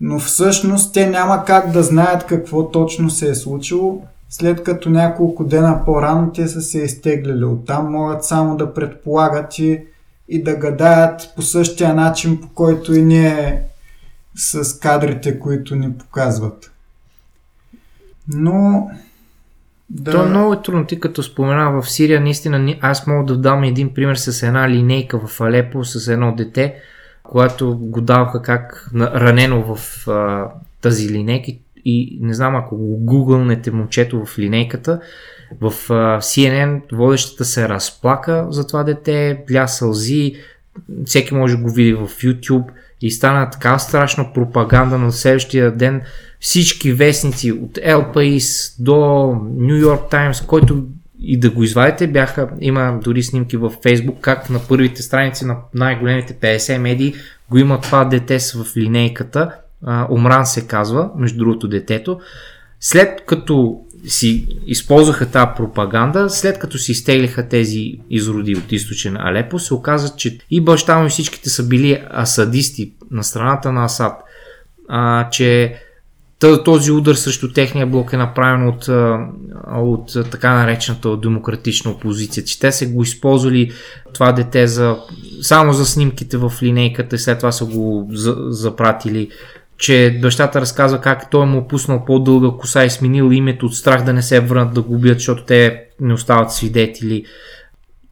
Speaker 1: Но всъщност те няма как да знаят какво точно се е случило, след като няколко дена по-рано те са се изтеглили оттам, могат само да предполагат и, и да гадаят по същия начин, по който и ние с кадрите, които ни показват. Но... Да,
Speaker 3: То е много трудно, ти като спомена в Сирия, наистина аз мога да дам един пример с една линейка в Алепо, с едно дете, когато го даваха как ранено в а, тази линейка и не знам ако го гугълнете момчето в линейката, в а, CNN водещата се разплака за това дете, бля сълзи, всеки може да го види в YouTube и стана така страшна пропаганда на следващия ден. Всички вестници от El País до New York Times, който и да го извадите, бяха, има дори снимки в Facebook, как на първите страници на най-големите 50 медии го има това дете в линейката. Омран се казва, между другото детето. След като си използваха тази пропаганда, след като си изтеглиха тези изроди от източен Алепо, се оказа, че и баща му и всичките са били асадисти на страната на Асад. А, че този удар срещу техния блок е направен от, от така наречената демократична опозиция, че те са го използвали това дете за, само за снимките в линейката и след това са го запратили че бащата разказва как той му пуснал по-дълга коса и сменил името от страх да не се върнат да го убият, защото те не остават свидетели.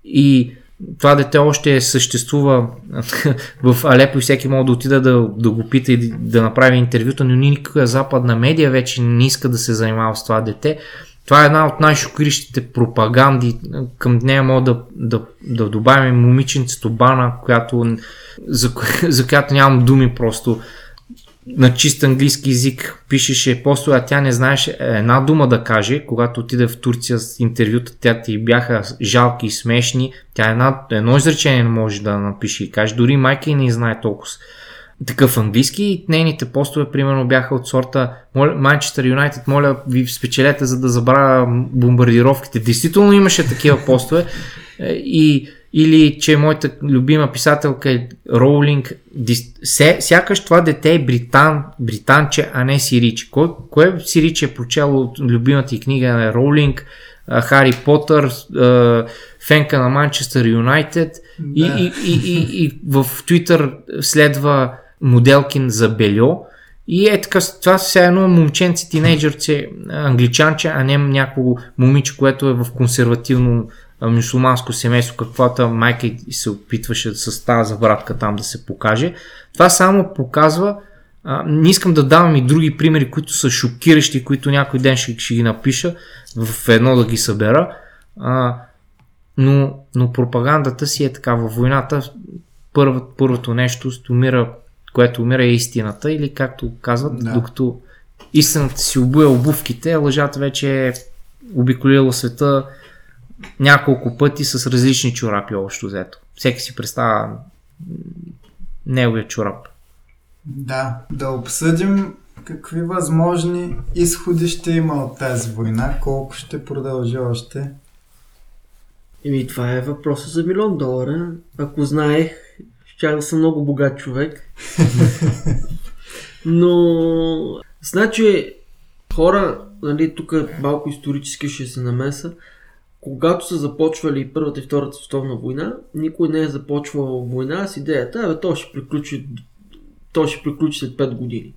Speaker 3: И това дете още съществува [laughs] в Алепо и всеки може да отида да, да го пита и да направи интервюта, но никаква западна медия вече не иска да се занимава с това дете. Това е една от най-шокирищите пропаганди. Към нея мога да, да, да добавим момиченцето Бана, която, за, [laughs] за която нямам думи просто на чист английски язик пишеше постове, а тя не знаеше една дума да каже, когато отиде в Турция с интервюта, тя ти бяха жалки и смешни, тя една, едно изречение не може да напише и каже, дори майка и не знае толкова такъв английски. И нейните постове примерно бяха от сорта Манчестър Юнайтед, моля ви спечелете за да забравя бомбардировките. Действително имаше такива постове. Е, и или че моята любима писателка е Роулинг, сякаш това дете е британ, британче, а не сириче. Кой, кое сириче е прочело от любимата книга на Роулинг, Хари Потър, фенка на Манчестър Юнайтед и, и, и, и, и в Твитър следва моделкин за бельо. И е така, това са едно момченце, тинейджърце, англичанче, а не някого момиче, което е в консервативно мусулманско семейство, каквото майка се опитваше с тази забратка там да се покаже. Това само показва, а, не искам да давам и други примери, които са шокиращи, които някой ден ще, ще ги напиша, в едно да ги събера, а, но, но пропагандата си е така във войната. Първо, първото нещо умира, което умира е истината или както казват, да. докато истината си обуя обувките, лъжата вече е обиколила света няколко пъти с различни чорапи общо взето. Всеки си представя неговия чорап.
Speaker 1: Да, да обсъдим какви възможни изходи ще има от тази война, колко ще продължи още.
Speaker 2: Еми, това е въпроса за милион долара. Ако знаех, ще да съм много богат човек. [laughs] Но, значи, хора, нали, тук малко исторически ще се намеса, когато са започвали Първата и Втората световна война, никой не е започвал война с идеята, абе, то ще приключи, то ще приключи след 5 години.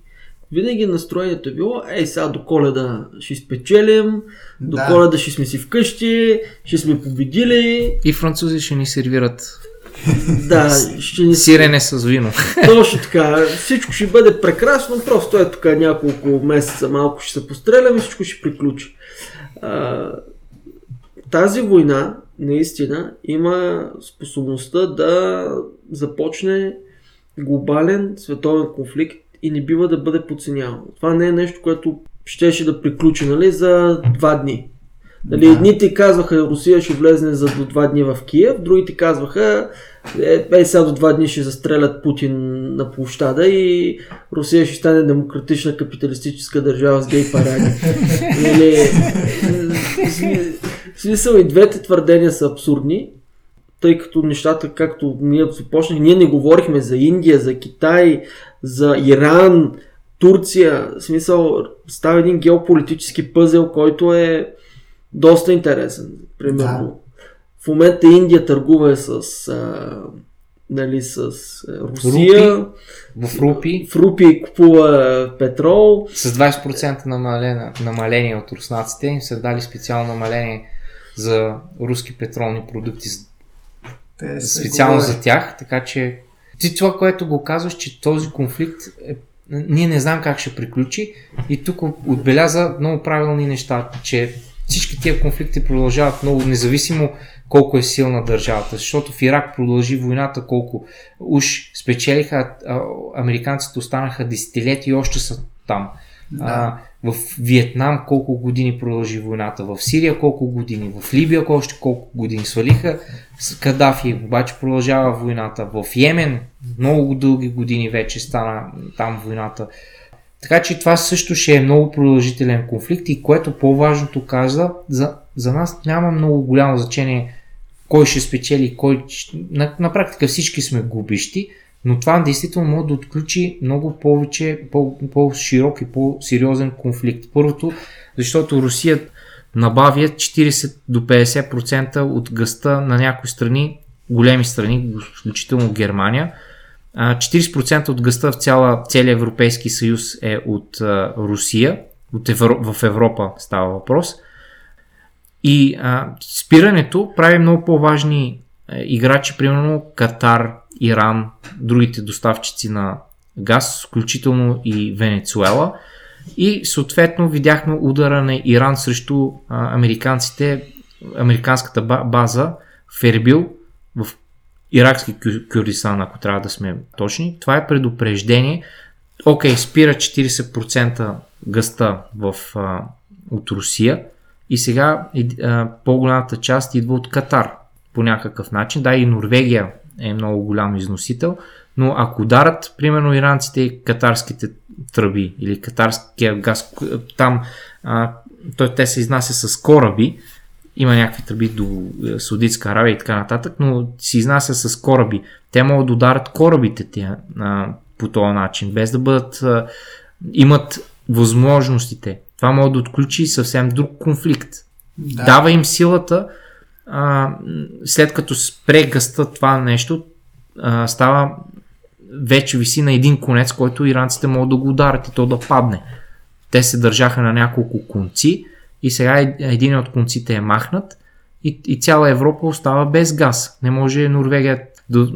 Speaker 2: Винаги настроението е било, ей сега до коледа ще спечелим, до да. коледа ще сме си вкъщи, ще сме победили.
Speaker 3: И французи ще ни сервират
Speaker 2: да, ще ни...
Speaker 3: Сирене с вино. [laughs]
Speaker 2: Точно така. Всичко ще бъде прекрасно, просто е тук няколко месеца малко ще се постреляме и всичко ще приключи. А, тази война наистина има способността да започне глобален световен конфликт и не бива да бъде подценяван. Това не е нещо, което щеше да приключи нали, за два дни. Нали, да. Едните казваха, Русия ще влезне за до два дни в Киев, другите казваха, е, е сега до два дни ще застрелят Путин на площада и Русия ще стане демократична капиталистическа държава с гей паради. [laughs] нали, [laughs] в смисъл и двете твърдения са абсурдни, тъй като нещата, както ние започнахме, ние не говорихме за Индия, за Китай, за Иран, Турция. В смисъл става един геополитически пъзел, който е доста интересен. Примерно. Да. В момента Индия търгува с, а, нали, с Русия.
Speaker 3: Рупи. В Рупи.
Speaker 2: В Рупи купува петрол.
Speaker 3: С 20% намаление, намаление от руснаците им са дали специално намаление за руски петролни продукти. Те специално за тях, така че ти това, което го казваш, че този конфликт е ние не знам как ще приключи и тук отбеляза много правилни неща, че всички тия конфликти продължават много, независимо колко е силна държавата, защото в Ирак продължи войната, колко уж спечелиха, а, американците останаха десетилетия и още са там. Да. А, в Виетнам колко години продължи войната, в Сирия колко години, в Либия още колко години свалиха с Кадафи, обаче продължава войната. В Йемен много дълги години вече стана там войната. Така че това също ще е много продължителен конфликт и което по-важното каза, за, за нас няма много голямо значение кой ще спечели, кой... На, на практика всички сме губищи, но това действително може да отключи много повече, по- по-широк и по-сериозен конфликт. Първото, защото Русия набавя 40 до 50% от гъста на някои страни, големи страни, включително Германия. 40% от гъста в цяла, целия Европейски съюз е от Русия, от Евро, в Европа става въпрос. И а, спирането прави много по-важни играчи, примерно Катар, Иран, другите доставчици на газ, включително и Венецуела. И съответно видяхме удара на Иран срещу американците, американската база в Ербил в иракски Кюрдистан, ако трябва да сме точни. Това е предупреждение. Окей, спира 40% гъста в, а, от Русия и сега а, по-голямата част идва от Катар по някакъв начин. Да, и Норвегия е много голям износител, но ако ударат, примерно, иранците и катарските тръби или катарския газ, там а, той, те се изнася с кораби, има някакви тръби до е, Саудитска Аравия и така нататък, но се изнася с кораби. Те могат да ударят корабите тя, а, по този начин, без да бъдат. А, имат възможностите. Това може да отключи съвсем друг конфликт. Да. Дава им силата, а, след като спре гъста това нещо, а, става вече виси на един конец, който иранците могат да го ударят и то да падне. Те се държаха на няколко конци и сега е, един от конците е махнат и, и цяла Европа остава без газ. Не може Норвегия да,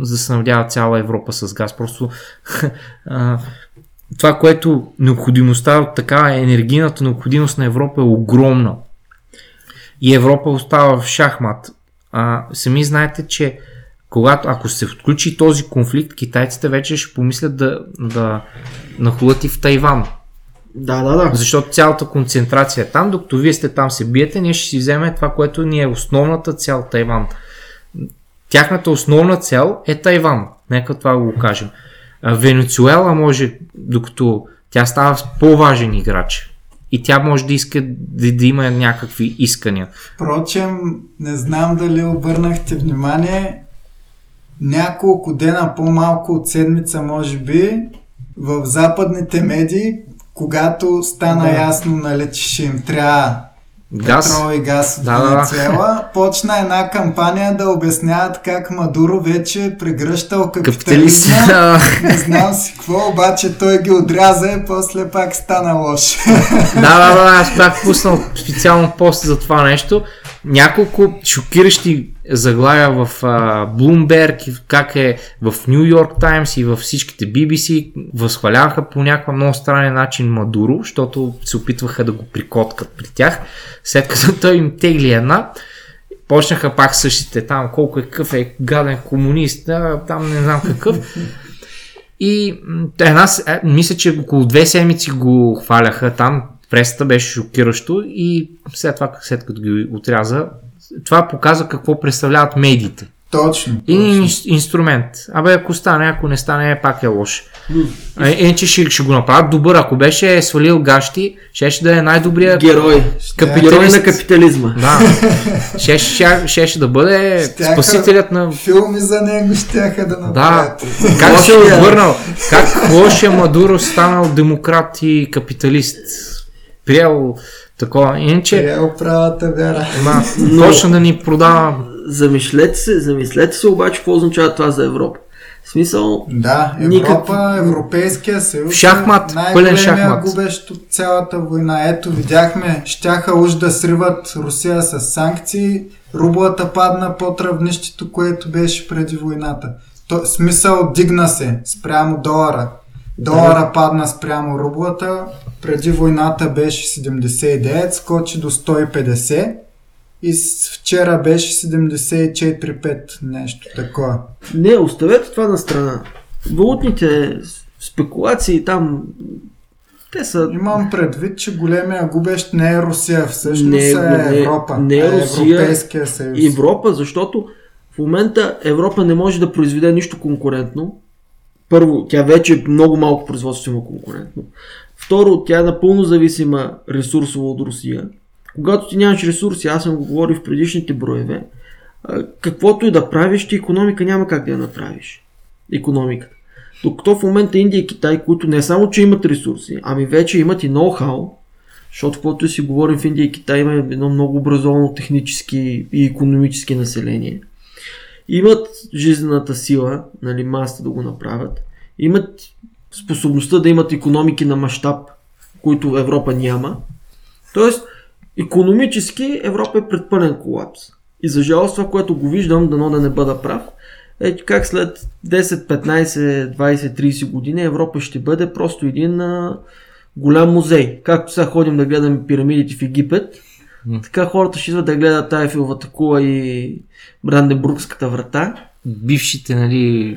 Speaker 3: да цяла Европа с газ. Просто [laughs] а, това, което необходимостта от така енергийната необходимост на Европа е огромна. И Европа остава в шахмат. А, сами знаете, че когато, ако се включи този конфликт, китайците вече ще помислят да, да нахулят и в Тайван.
Speaker 2: Да, да, да.
Speaker 3: Защото цялата концентрация е там, докато вие сте там се биете, ние ще си вземем това, което ни е основната цел Тайван. Тяхната основна цел е Тайван. Нека това го кажем. Венецуела може, докато тя става по-важен играч. И тя може да иска да, да има някакви искания.
Speaker 1: Впрочем, не знам дали обърнахте внимание, няколко дена, по-малко от седмица, може би, в западните медии, когато стана да. ясно, нали, че ще им трябва газ. петрол и газ от да, Венецуела, да. почна една кампания да обясняват как Мадуро вече е прегръщал капитализма. [laughs] Не знам си какво, обаче той ги отряза и после пак стана лош.
Speaker 3: Да, да, да, аз бях пуснал специално пост за това нещо. Няколко шокиращи заглавия в uh, Bloomberg, как е в New York Times и във всичките BBC, възхваляваха по някакъв много странен начин Мадуро, защото се опитваха да го прикоткат при тях. След като [laughs] той им тегли една, почнаха пак същите там, колко е какъв е гаден комунист, там не знам какъв. [laughs] И една, е, мисля, че около две седмици го хваляха там, пресата беше шокиращо и след това, след като ги отряза, това показва какво представляват медиите.
Speaker 1: Точно.
Speaker 3: И точно. инструмент. Абе, ако стане, ако не стане, пак е лош. Иначе ще, ще го направят добър. Ако беше свалил гащи, ще, ще да е най-добрият
Speaker 2: герой. Капиталист. Герой на капитализма.
Speaker 3: Да. ще, ще, ще, ще да бъде щяха, спасителят на...
Speaker 1: Филми за него ще да
Speaker 3: направят. Да. Как се е обърнал? Как лошия Мадуро станал демократ и капиталист? Приел такова. Иначе...
Speaker 1: Приел правата вяра.
Speaker 3: Да, Но... Точно да ни продава
Speaker 2: замислете се, замислете се обаче какво означава това за Европа. В смисъл...
Speaker 1: Да, Европа, никак... Европейския съюз
Speaker 3: шахмат, пълен шахмат.
Speaker 1: губещ от цялата война. Ето, видяхме, щяха уж да сриват Русия с санкции, рублата падна под равнището, което беше преди войната. То, смисъл, дигна се спрямо долара. Долара да. падна спрямо рублата, преди войната беше 79, скочи до 150 и вчера беше 74-5, нещо такова.
Speaker 2: Не, оставете това на страна. Валутните спекулации там те са...
Speaker 1: Имам предвид, че големия губещ не е Русия, всъщност не, е Европа.
Speaker 2: Не, не
Speaker 1: е
Speaker 2: Русия,
Speaker 1: Европейския съюз.
Speaker 2: Европа, защото в момента Европа не може да произведе нищо конкурентно. Първо, тя вече е много малко производство има конкурентно. Второ, тя е напълно зависима ресурсово от Русия когато ти нямаш ресурси, аз съм го говорил в предишните броеве, каквото и да правиш, ти економика няма как да я направиш. Економиката. Докато в момента Индия и Китай, които не само, че имат ресурси, ами вече имат и ноу-хау, защото каквото си говорим в Индия и Китай има едно много образовано технически и економически население. Имат жизнената сила, нали, масата да го направят. Имат способността да имат економики на мащаб, които Европа няма. Тоест, економически Европа е пред пълен колапс. И за жалост това, което го виждам, дано да не бъда прав, е как след 10, 15, 20, 30 години Европа ще бъде просто един а, голям музей. Както сега ходим да гледаме пирамидите в Египет, mm. така хората ще идват да гледат тая филовата кула и Бранденбургската врата.
Speaker 3: Бившите, нали,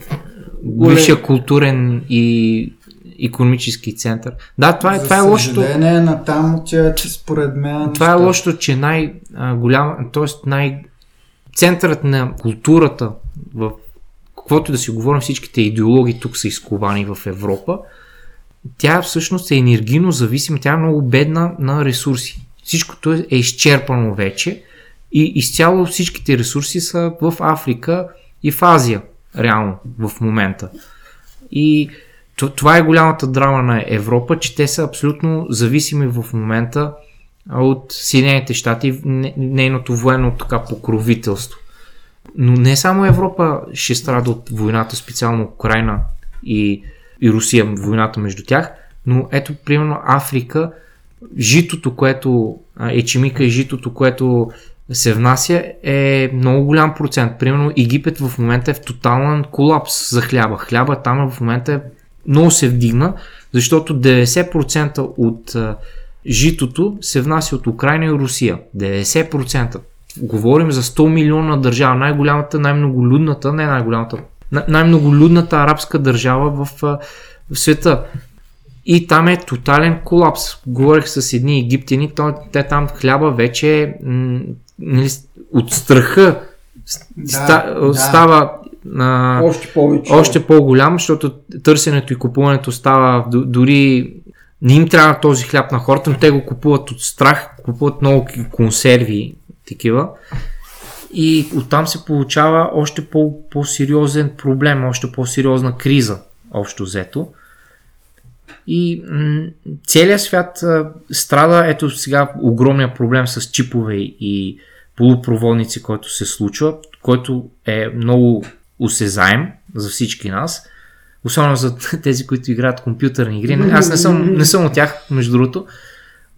Speaker 3: Голем... бившия културен и економически център. Да, това е, това е лошото.
Speaker 1: Не, на там че според мен.
Speaker 3: Това е лошото, че най-голям, т.е. най- центърът на културата в каквото да си говорим, всичките идеологии тук са изковани в Европа, тя всъщност е енергийно зависима, тя е много бедна на ресурси. Всичкото е изчерпано вече и изцяло всичките ресурси са в Африка и в Азия, реално, в момента. И това е голямата драма на Европа, че те са абсолютно зависими в момента от Съединените щати, нейното военно така покровителство. Но не само Европа ще страда от войната, специално Украина и, и Русия, войната между тях, но ето, примерно, Африка, житото, което ечемика и житото, което се внася е много голям процент. Примерно Египет в момента е в тотален колапс за хляба. Хляба там в момента е много се вдигна, защото 90% от а, житото се внася от Украина и Русия. 90%. Говорим за 100 милиона държава, най-голямата, най-многолюдната, не най-голямата, най-многолюдната арабска държава в, в света. И там е тотален колапс. Говорих с едни египтяни, те там хляба вече м- нали, от страха да, ста, да. става
Speaker 2: а, още, повече.
Speaker 3: още по-голям, защото търсенето и купуването става дори не им трябва този хляб на хората, но те го купуват от страх, купуват много консерви, такива. И оттам се получава още по- по-сериозен проблем, още по-сериозна криза, общо взето. И м- целият свят а, страда, ето сега огромния проблем с чипове и полупроводници, който се случва, който е много осезаем за всички нас. Особено за [laughs] тези, които играят компютърни игри. Аз не съм, не съм от тях, между другото.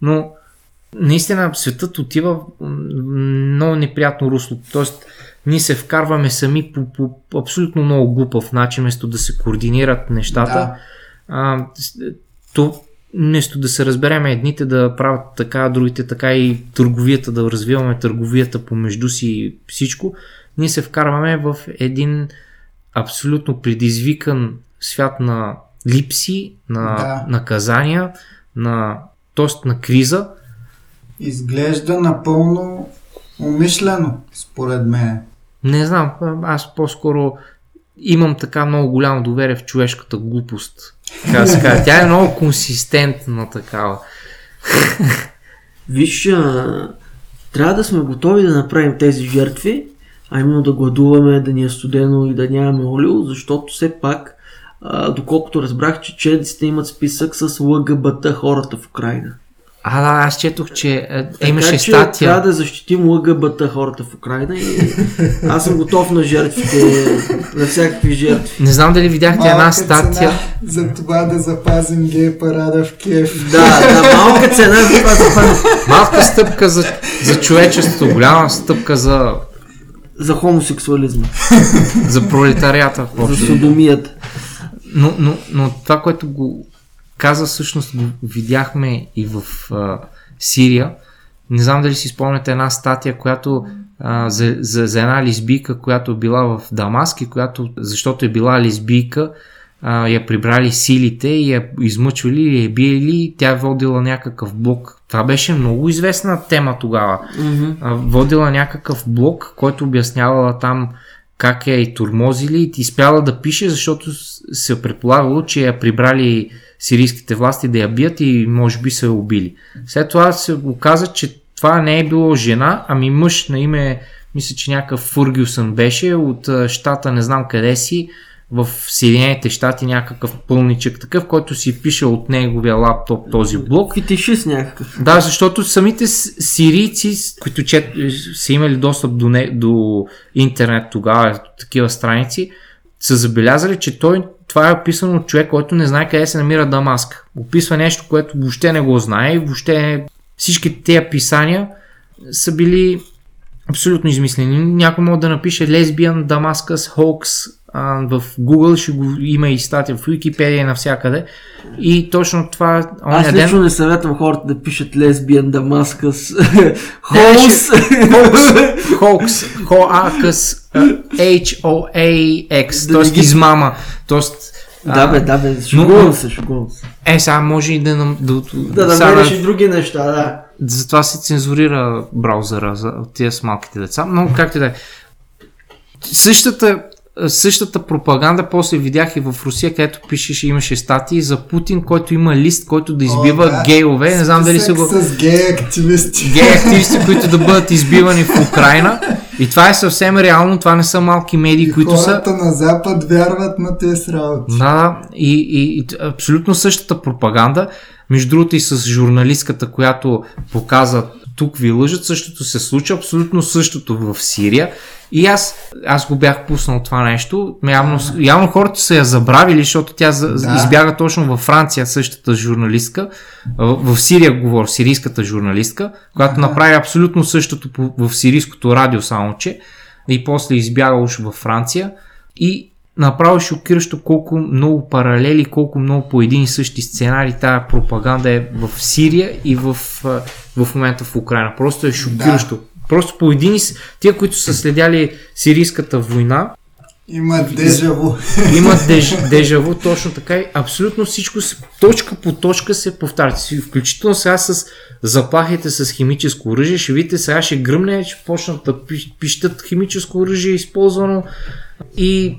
Speaker 3: Но наистина светът отива много неприятно русло. Тоест, ние се вкарваме сами по, по, абсолютно много глупав начин, вместо да се координират нещата. Да. А, то, вместо да се разберем едните да правят така, другите така и търговията, да развиваме търговията помежду си и всичко, ние се вкарваме в един абсолютно предизвикан свят на липси, на да. наказания, на тост на криза,
Speaker 1: изглежда напълно умишлено, според мен.
Speaker 3: Не знам, аз по-скоро имам така много голямо доверие в човешката глупост. Така се кажа. Тя е много консистентна такава.
Speaker 2: Виж, а, трябва да сме готови да направим тези жертви, а именно да гладуваме, да ни е студено и да нямаме олио, защото все пак, а, доколкото разбрах, че чедиците имат списък с ЛГБТ хората в Украина.
Speaker 3: А, да, аз четох, че е, така, имаше че статия.
Speaker 2: Трябва да защитим ЛГБТ хората в Украина и аз съм готов на жертвите, на всякакви жертви.
Speaker 3: Не знам дали видяхте малка една статия.
Speaker 1: за това да запазим гей парада в Киев.
Speaker 2: Да, да, малка цена за това запазим.
Speaker 3: Малка стъпка за, за човечеството, голяма стъпка за...
Speaker 2: За хомосексуализма.
Speaker 3: за пролетарията.
Speaker 2: За содомията.
Speaker 3: Но, но, но това, което го каза, всъщност го видяхме и в а, Сирия. Не знам дали си спомняте една статия, която а, за, за, за една лесбийка, която е била в Дамаск и която, защото е била лесбийка, а, я прибрали силите и я измъчвали и я биели, тя е водила някакъв блок. Това беше много известна тема тогава. Mm-hmm. А, водила някакъв блок, който обяснявала там как е и турмозили и спяла да пише, защото се предполагало, че я прибрали сирийските власти да я бият и може би са я убили. След това се оказа, че това не е било жена, ами мъж на име, мисля, че някакъв Фургюсън беше от щата, не знам къде си, в Съединените щати някакъв пълничък такъв, който си пише от неговия лаптоп този блок.
Speaker 2: Фетишист някакъв.
Speaker 3: Да, защото самите с- сирийци, които чет, са имали достъп до, не, до интернет тогава, до такива страници, са забелязали, че той, това е описано от човек, който не знае къде се намира Дамаск. Описва нещо, което въобще не го знае въобще всички тези писания са били абсолютно измислени. Някой може да напише лесбиян, Дамаскъс, В Google, ще го има и статия в Wikipedia и навсякъде. И точно това,
Speaker 2: Аз
Speaker 3: оня ден...
Speaker 2: лично не съветвам хората да пишат лесбиян, дамаскъс, холс. [laughs]
Speaker 3: Хоукс, Хоакъс, H-O-A-X,
Speaker 2: Да ги-
Speaker 3: измама. Тоест,
Speaker 2: Да, бе, да, бе, шегувам се, шегувам се.
Speaker 3: Е, сега може и да... да,
Speaker 2: Да
Speaker 3: сега
Speaker 2: намериш
Speaker 3: на-
Speaker 2: и други неща, да.
Speaker 3: Затова се цензурира браузъра за тия с малките деца. Но както и да е. Същата, същата пропаганда после видях и в Русия, където пишеше, имаше статии за Путин, който има лист, който да избива
Speaker 1: О, да.
Speaker 3: гейове. Не знам дали са го...
Speaker 1: С гей активисти.
Speaker 3: гей активисти, [laughs] които да бъдат избивани в Украина. И това е съвсем реално, това не са малки медии,
Speaker 1: И
Speaker 3: които са...
Speaker 1: хората на Запад вярват на тези работи.
Speaker 3: Да, и, и, и абсолютно същата пропаганда. Между другото и с журналистката, която показа тук ви лъжат, същото се случва, абсолютно същото в Сирия. И аз, аз го бях пуснал това нещо. Явно, явно хората са я забравили, защото тя
Speaker 1: Да.
Speaker 3: избяга точно във Франция, същата журналистка. В, в Сирия говоря, сирийската журналистка, която
Speaker 1: Ага.
Speaker 3: направи абсолютно същото в сирийското радио, само че. И после избяга уж във Франция. И направо шокиращо колко много паралели, колко много по един и същи сценарий тая пропаганда е в Сирия и в, в момента в Украина. Просто е шокиращо. Просто по един и. Тия, които са следяли сирийската война,
Speaker 1: Има дежаво.
Speaker 3: имат деж, дежаво, точно така и абсолютно всичко се, точка по точка се повтаря. Включително сега с заплахите с химическо оръжие, ще видите сега ще гръмне, ще почнат да пи- пищат химическо оръжие използвано и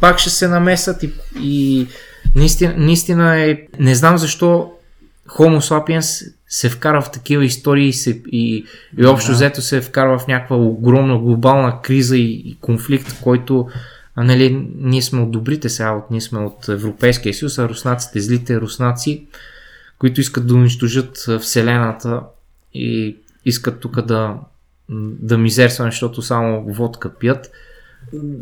Speaker 3: пак ще се намесат и, и наистина, наистина е, не знам защо Homo sapiens се вкара в такива истории и, се, и, и общо
Speaker 1: Да.
Speaker 3: взето се вкарва в някаква огромна глобална криза и, и конфликт, който а, нали, ние сме от добрите сега, от, ние сме от Европейския съюз, а руснаците, злите руснаци, които искат да унищожат Вселената и искат тук да, да мизерстваме, защото само водка пият.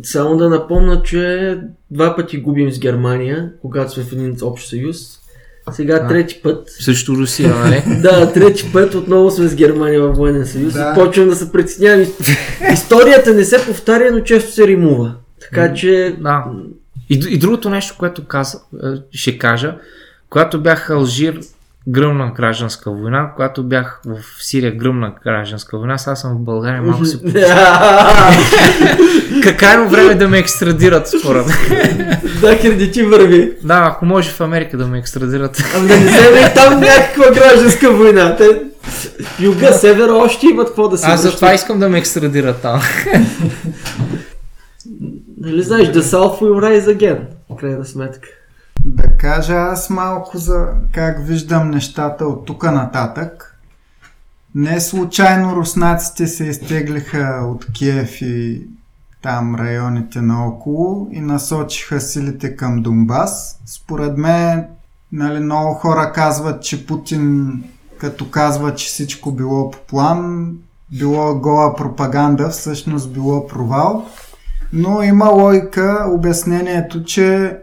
Speaker 2: Само да напомня, че два пъти губим с Германия, когато сме в един общ съюз. Сега
Speaker 3: А.
Speaker 2: трети път.
Speaker 3: Също Русия, нали? [laughs]
Speaker 2: Да, трети път отново сме с Германия във военен съюз.
Speaker 1: Да.
Speaker 2: И почвам да се притеснявам. Ис- Историята не се повтаря, но често се римува. Така че...
Speaker 3: Да. И, и другото нещо, което каза, е, ще кажа, когато бях Алжир, гръмна гражданска война, когато бях в Сирия, гръмна гражданска война, сега съм в България, малко се... [laughs] [laughs] К- Крайно време да ме екстрадират, според [laughs]
Speaker 2: да, кредити върви.
Speaker 3: Да, ако може в Америка да ме екстрадират.
Speaker 2: Ами да не вземе там някаква гражданска война. Те... Юга, севера още имат какво да се
Speaker 3: Аз затова искам да ме екстрадират там.
Speaker 2: Нали знаеш, the South will rise again. В крайна сметка.
Speaker 1: Да кажа аз малко за как виждам нещата от тук нататък. Не случайно руснаците се изтеглиха от Киев и там районите наоколо и насочиха силите към Донбас. Според мен, нали, много хора казват, че Путин като казва, че всичко било по план, било гола пропаганда, всъщност било провал. Но има логика обяснението, че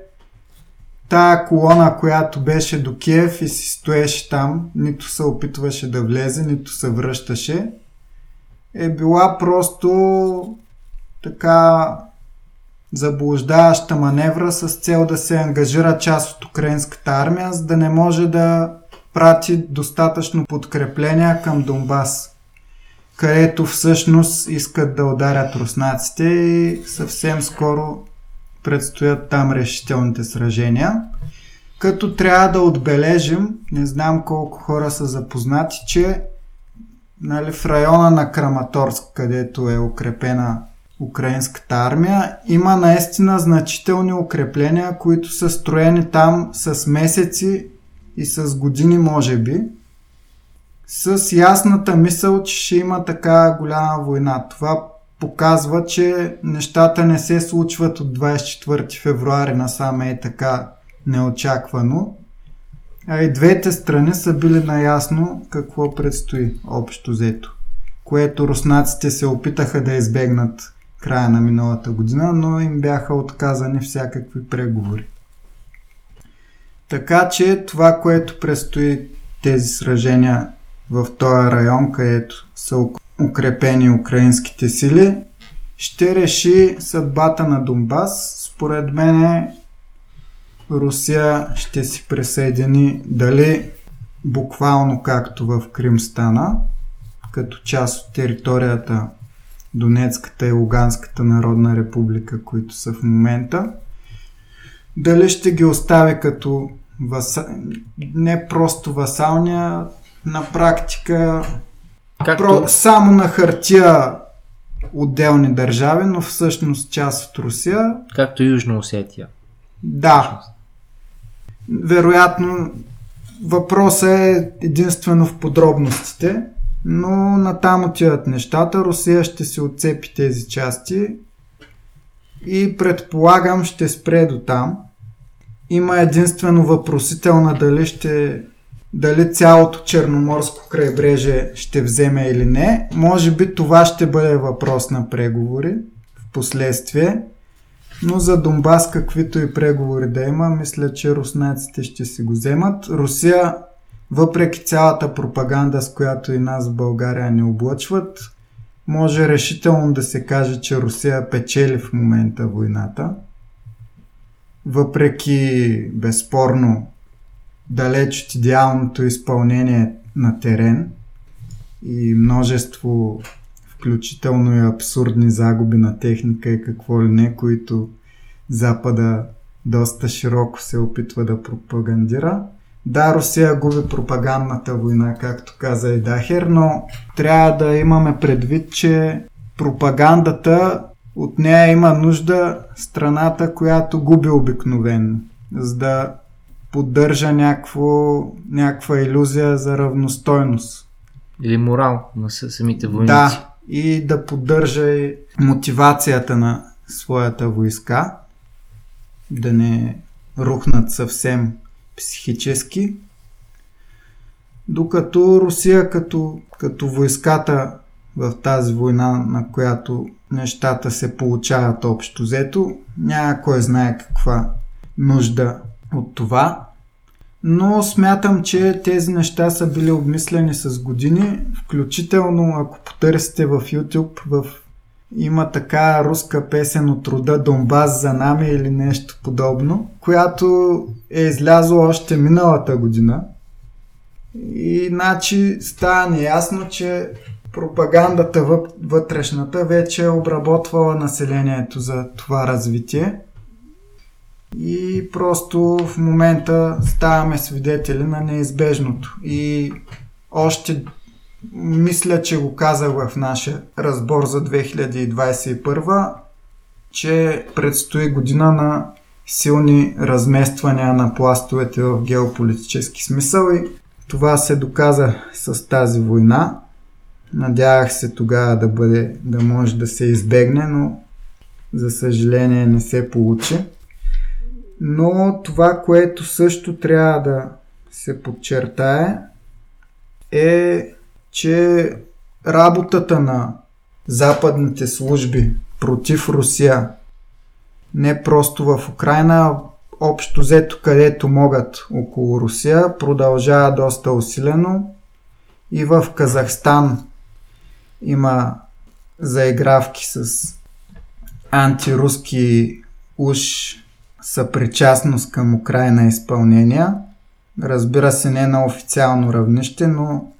Speaker 1: тая колона, която беше до Киев и си стоеше там, нито се опитваше да влезе, нито се връщаше, е била просто така заблуждаваща маневра с цел да се ангажира част от украинската армия, за да не може да прати достатъчно подкрепления към Донбас, където всъщност искат да ударят руснаците и съвсем скоро предстоят там решителните сражения. Като трябва да отбележим, не знам колко хора са запознати, че нали, в района на Краматорск, където е укрепена украинската армия, има наистина значителни укрепления, които са строени там с месеци и с години, може би, с ясната мисъл, че ще има така голяма война. Това показва, че нещата не се случват от 24 февруари насаме е така неочаквано. А и двете страни са били наясно какво предстои общо взето, което руснаците се опитаха да избегнат края на миналата година, но им бяха отказани всякакви преговори. Така че това, което предстои тези сражения в този район, където са укрепени украинските сили, ще реши съдбата на Донбас. Според мен Русия ще си присъедини дали буквално както в Крим стана, като част от територията Донецката и Луганската народна република, които са в момента, дали ще ги остави като васа... не просто васалния, на практика Както... про... само на хартия отделни държави, но всъщност част от Русия.
Speaker 3: Както Южна Осетия.
Speaker 1: Да. Вероятно, въпросът е единствено в подробностите, но натам отиват нещата. Русия ще се отцепи тези части и предполагам ще спре до там. Има единствено въпросителна дали ще дали цялото Черноморско крайбрежие ще вземе или не. Може би това ще бъде въпрос на преговори в последствие. Но за Донбас, каквито и преговори да има, мисля, че руснаците ще си го вземат. Русия, въпреки цялата пропаганда, с която и нас в България не облъчват, може решително да се каже, че Русия печели в момента войната. Въпреки безспорно далеч от идеалното изпълнение на терен и множество включително и абсурдни загуби на техника и какво ли не, които Запада доста широко се опитва да пропагандира. Да, Русия губи пропагандната война, както каза и Дахер, но трябва да имаме предвид, че пропагандата от нея има нужда страната, която губи обикновенно, за да поддържа някакво, някаква иллюзия за равностойност.
Speaker 3: Или морал на самите войници.
Speaker 1: Да, и да поддържа и мотивацията на своята войска, да не рухнат съвсем психически. Докато Русия като, като войската в тази война, на която нещата се получават общо взето, няма кой знае каква нужда от това. Но смятам, че тези неща са били обмислени с години, включително ако потърсите в YouTube, в... има така руска песен от рода Донбас за нами или нещо подобно, която е излязла още миналата година. И значи става неясно, че пропагандата вътрешната вече е обработвала населението за това развитие и просто в момента ставаме свидетели на неизбежното. И още мисля, че го казах в нашия разбор за 2021, че предстои година на силни размествания на пластовете в геополитически смисъл и това се доказа с тази война. Надявах се тогава да бъде, да може да се избегне, но за съжаление не се получи. Но това, което също трябва да се подчертае е, че работата на западните служби против Русия не просто в Украина, общо взето където могат около Русия, продължава доста усилено. И в Казахстан има заигравки с антируски уж съпричастност към Украина изпълнения. Разбира се, не на официално равнище, но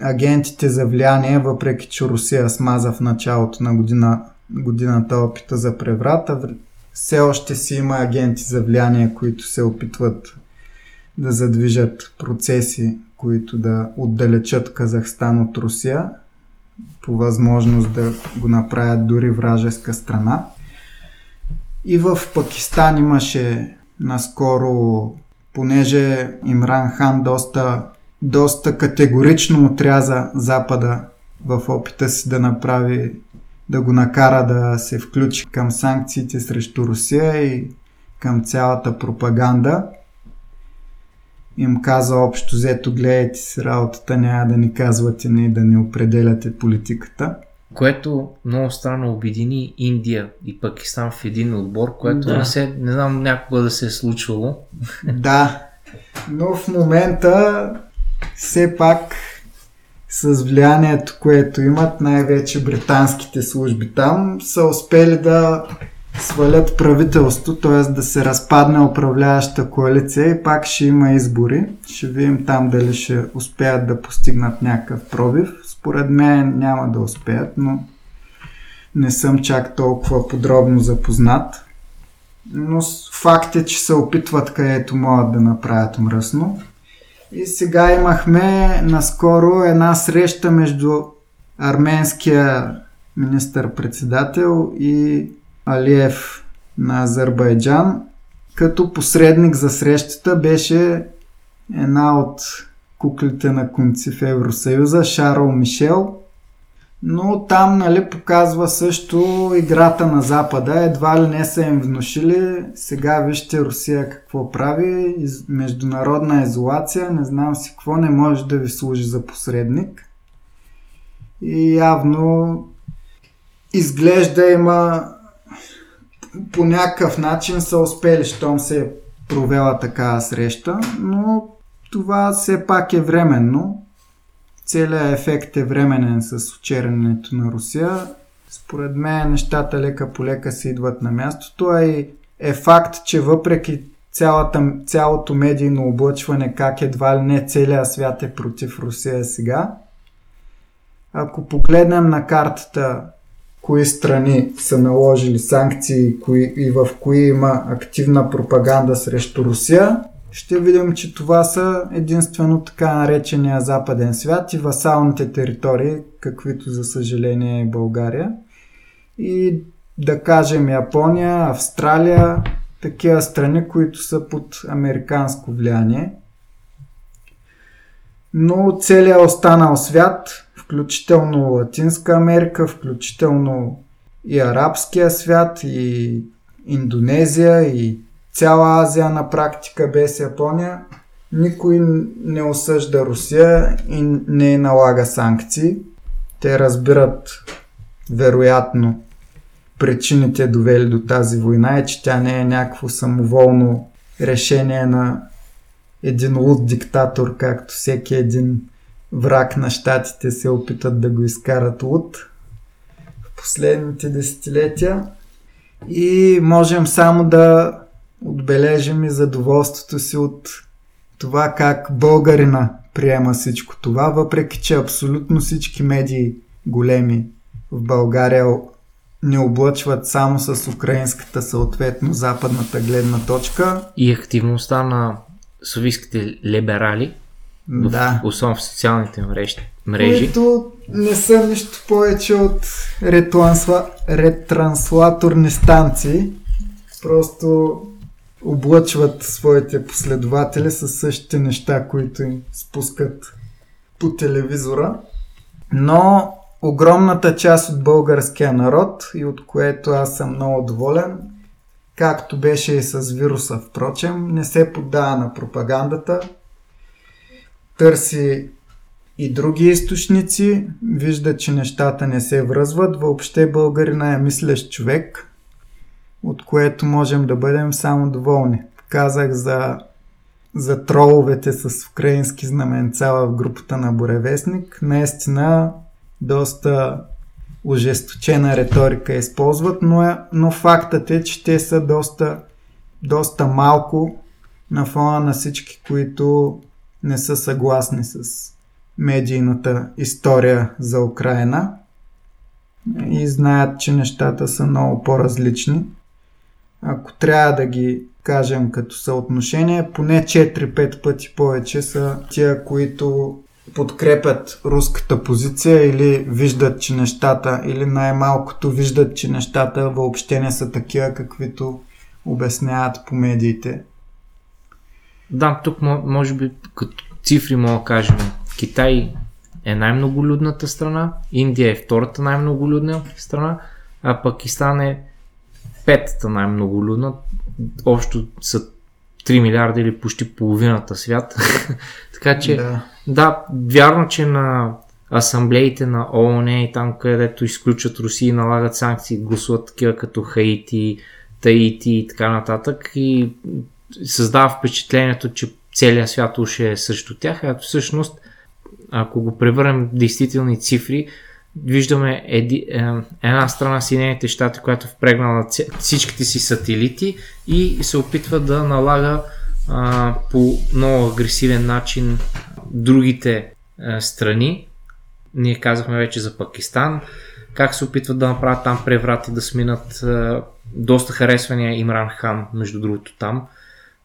Speaker 1: агентите за влияние, въпреки че Русия смаза в началото на година, годината опита за преврата, все още си има агенти за влияние, които се опитват да задвижат процеси, които да отдалечат Казахстан от Русия, по възможност да го направят дори вражеска страна. И в Пакистан имаше наскоро, понеже Имран Хан доста, доста категорично отряза Запада в опита си да направи да го накара да се включи към санкциите срещу Русия и към цялата пропаганда. Им каза общо взето, гледайте си работата, няма да ни казвате ни да ни определяте политиката.
Speaker 3: Което много странно обедини Индия и Пакистан в един отбор, което да. не, се, не знам някога да се е случвало.
Speaker 1: Да, но в момента все пак с влиянието, което имат най-вече британските служби там, са успели да свалят правителство, т.е. да се разпадне управляваща коалиция и пак ще има избори. Ще видим там дали ще успеят да постигнат някакъв пробив. Според мен няма да успеят, но не съм чак толкова подробно запознат. Но факт е, че се опитват където могат да направят мръсно. И сега имахме наскоро една среща между арменския министър-председател и Алиев на Азербайджан. Като посредник за срещата беше една от куклите на конци в Евросъюза, Шарл Мишел. Но там нали, показва също играта на Запада. Едва ли не са им внушили. Сега вижте Русия какво прави. Из... Международна изолация. Не знам си какво. Не може да ви служи за посредник. И явно изглежда има по някакъв начин са успели, щом се е провела такава среща, но това все пак е временно. Целият ефект е временен с очерненето на Русия. Според мен нещата лека по лека се идват на мястото, а и е факт, че въпреки цялата, цялото медийно облъчване, как едва ли не целият свят е против Русия сега, ако погледнем на картата кои страни са наложили санкции кои, и в кои има активна пропаганда срещу Русия, ще видим, че това са единствено така наречения западен свят и васалните територии, каквито за съжаление е България. И да кажем Япония, Австралия, такива страни, които са под американско влияние. Но целият останал свят включително Латинска Америка, включително и арабския свят, и Индонезия, и цяла Азия на практика без Япония. Никой не осъжда Русия и не налага санкции. Те разбират вероятно причините довели до тази война и че тя не е някакво самоволно решение на един луд диктатор, както всеки един враг на щатите се опитат да го изкарат от в последните десетилетия. И можем само да отбележим и задоволството си от това как българина приема всичко това, въпреки че абсолютно всички медии големи в България не облъчват само с украинската, съответно западната гледна точка.
Speaker 3: И активността на советските либерали
Speaker 1: да.
Speaker 3: особено в социалните мрежи. мрежи.
Speaker 1: Които не са нищо повече от ретрансла... ретранслаторни станции. Просто облъчват своите последователи с същите неща, които им спускат по телевизора. Но огромната част от българския народ и от което аз съм много доволен, както беше и с вируса, впрочем, не се поддава на пропагандата, търси и други източници, вижда, че нещата не се връзват. Въобще българина е мислещ човек, от което можем да бъдем само доволни. Казах за, за троловете с украински знаменца в групата на Боревестник. Наистина доста ожесточена риторика използват, но, е, но фактът е, че те са доста, доста малко на фона на всички, които не са съгласни с медийната история за Украина и знаят, че нещата са много по-различни. Ако трябва да ги кажем като съотношение, поне 4-5 пъти повече са тия, които подкрепят руската позиция или виждат, че нещата, или най-малкото виждат, че нещата въобще не са такива, каквито обясняват по медиите.
Speaker 3: Да, тук може би като цифри мога да кажем. Китай е най-многолюдната страна, Индия е втората най-многолюдна страна, а Пакистан е петата най-многолюдна. Общо са 3 милиарда или почти половината свят. [laughs] така че, да. да, вярно, че на асамблеите на ООН и там, където изключат Русия и налагат санкции, гласуват такива като Хаити, Таити и така нататък и създава впечатлението, че целият свят уж е срещу тях, а всъщност, ако го превърнем в действителни цифри, виждаме еди, е, една страна Съединените щати, която е впрегнала всичките си сателити и се опитва да налага а, по много агресивен начин другите а, страни. Ние казахме вече за Пакистан, как се опитват да направят там преврати, да сминат а, доста харесвания Имран Хан, между другото там,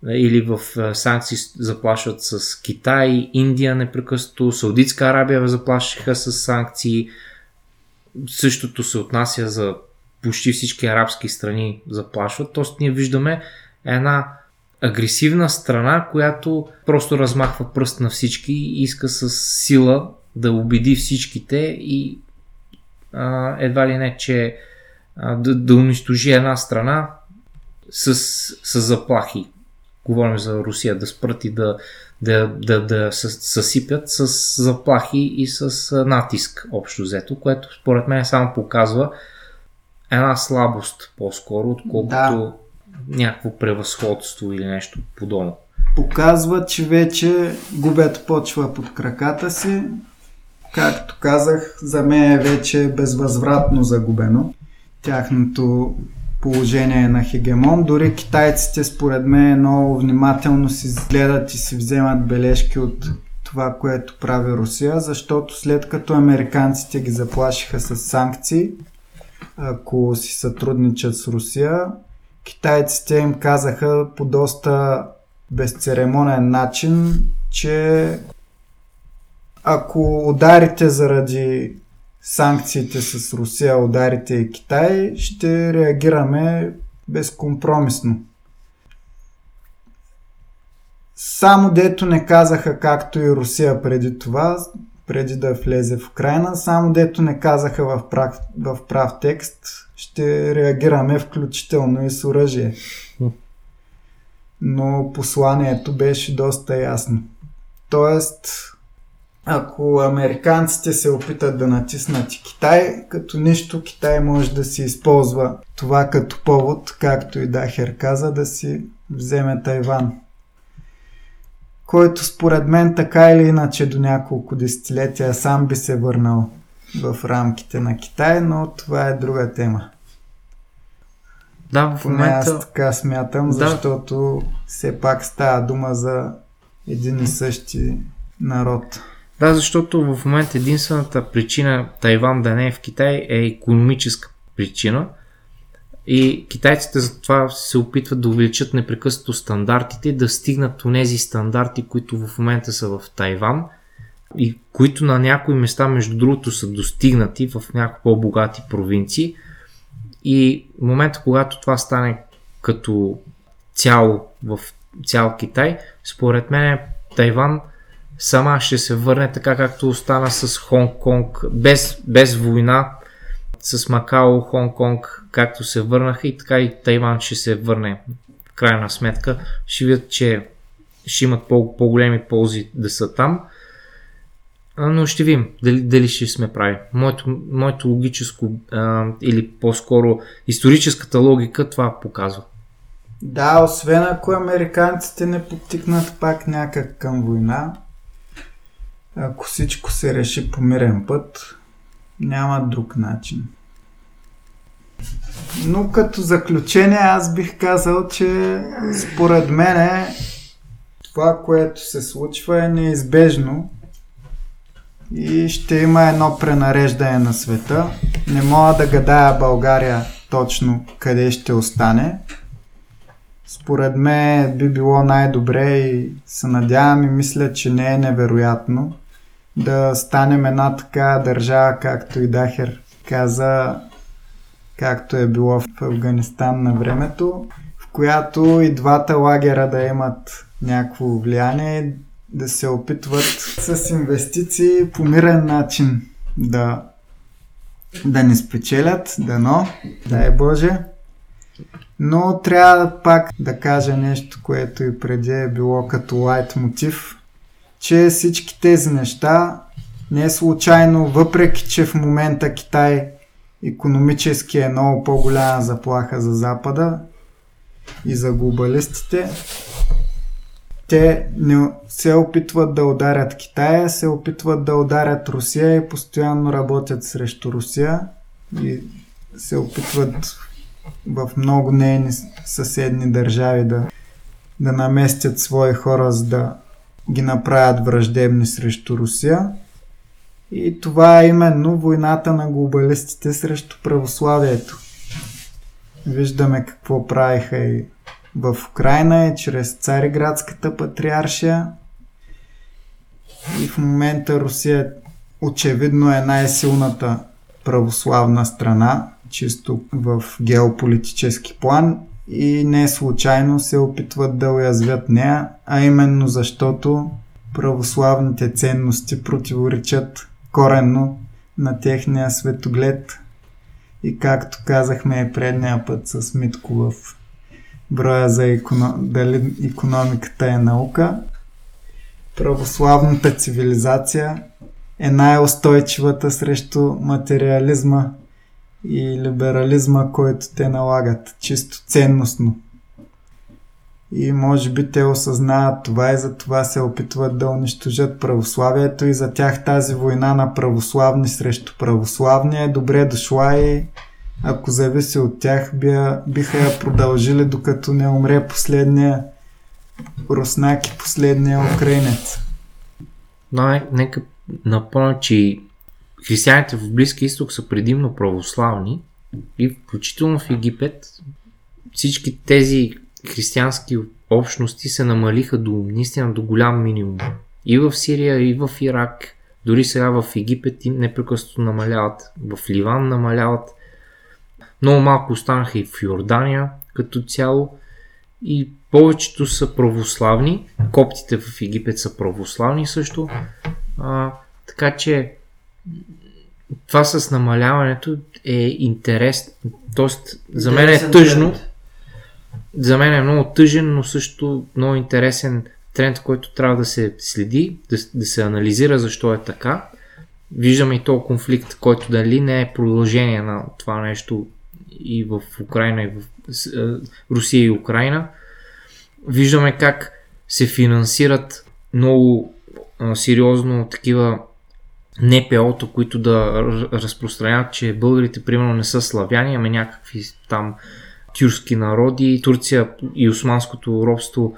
Speaker 3: или в санкции заплашват с Китай, Индия непрекъснато, Саудитска Арабия заплашиха с санкции, Същото се отнася за почти всички арабски страни заплашват. Тоест ние виждаме една агресивна страна, която просто размахва пръст на всички и иска с сила да убеди всичките и а, едва ли не, че а, да, да унищожи една страна с, с заплахи. Говорим за Русия да спрат и да, да, да, да съсипят с заплахи и с натиск общо взето, което според мен само показва една слабост по-скоро, отколкото да. някакво превъзходство или нещо подобно.
Speaker 1: Показва, че вече губят почва под краката си. Както казах, за мен е вече безвъзвратно загубено. Тяхното положение на хегемон. Дори китайците според мен много внимателно си гледат и си вземат бележки от това, което прави Русия, защото след като американците ги заплашиха с санкции, ако си сътрудничат с Русия, китайците им казаха по доста безцеремонен начин, че ако ударите заради санкциите с Русия, ударите и Китай, ще реагираме безкомпромисно. Само дето не казаха, както и Русия преди това, преди да влезе в Украина, само дето не казаха в прав, в прав текст, ще реагираме включително и с оръжие. Но посланието беше доста ясно. Тоест, ако американците се опитат да натиснат и Китай, като нищо Китай може да си използва това като повод, както и Дахер каза, да си вземе Тайван. Който според мен така или иначе до няколко десетилетия сам би се върнал в рамките на Китай, но това е друга тема.
Speaker 3: Да, в момента...
Speaker 1: аз така смятам, да. защото все пак става дума за един и същи народ.
Speaker 3: Да, защото в момента единствената причина Тайван да не е в Китай е економическа причина. И китайците затова се опитват да увеличат непрекъснато стандартите, да стигнат до тези стандарти, които в момента са в Тайван и които на някои места, между другото, са достигнати в някои по-богати провинции. И в момента, когато това стане като цяло в цял Китай, според мен Тайван сама ще се върне така както остана с Хонг-Конг, без, без война, с Макао, Хонг-Конг, както се върнаха и така и Тайван ще се върне в крайна сметка. Ще видят, че ще имат по- по-големи ползи да са там. Но ще видим дали, дали ще сме прави. Моето, моето логическо а, или по-скоро историческата логика това показва.
Speaker 1: Да, освен ако американците не потикнат пак някак към война, ако всичко се реши по мирен път, няма друг начин. Но като заключение аз бих казал, че според мен това, което се случва е неизбежно и ще има едно пренареждане на света. Не мога да гадая България точно къде ще остане. Според мен би било най-добре и се надявам и мисля, че не е невероятно да станем една така държава, както и Дахер каза, както е било в Афганистан на времето, в която и двата лагера да имат някакво влияние да се опитват с инвестиции по мирен начин да, да ни спечелят, дано, дай Боже. Но трябва пак да кажа нещо, което и преди е било като лайт мотив, че всички тези неща не е случайно, въпреки че в момента Китай економически е много по-голяма заплаха за Запада и за глобалистите, те не се опитват да ударят Китая, се опитват да ударят Русия и постоянно работят срещу Русия и се опитват в много нейни съседни държави да, да наместят свои хора, за да ги направят враждебни срещу Русия. И това е именно войната на глобалистите срещу православието. Виждаме какво правиха и в Украина и чрез Цариградската патриаршия. И в момента Русия очевидно е най-силната православна страна, чисто в геополитически план и не случайно се опитват да уязвят нея, а именно защото православните ценности противоречат коренно на техния светоглед. И както казахме предния път с Митко в броя за економ... дали економиката е наука, православната цивилизация е най-устойчивата срещу материализма и либерализма, който те налагат, чисто ценностно. И може би те осъзнават това и за това се опитват да унищожат православието и за тях тази война на православни срещу православни е добре дошла и ако зависи от тях, биха я продължили докато не умре последния руснак и последния украинец.
Speaker 3: Но нека напомня, че християните в Близки изток са предимно православни и включително в Египет всички тези християнски общности се намалиха до наистина до голям минимум. И в Сирия, и в Ирак, дори сега в Египет им непрекъснато намаляват, в Ливан намаляват. Много малко останаха и в Йордания като цяло. И повечето са православни. Коптите в Египет са православни също. А, така че това с намаляването е интерес. Тоест, за мен е тъжно. За мен е много тъжен, но също много интересен тренд, който трябва да се следи, да, да се анализира защо е така. Виждаме и този конфликт, който дали не е продължение на това нещо и в Украина, и в Русия и Украина. Виждаме как се финансират много сериозно такива НПО-то, които да разпространяват, че българите примерно не са славяни, ами някакви там тюркски народи. Турция и османското робство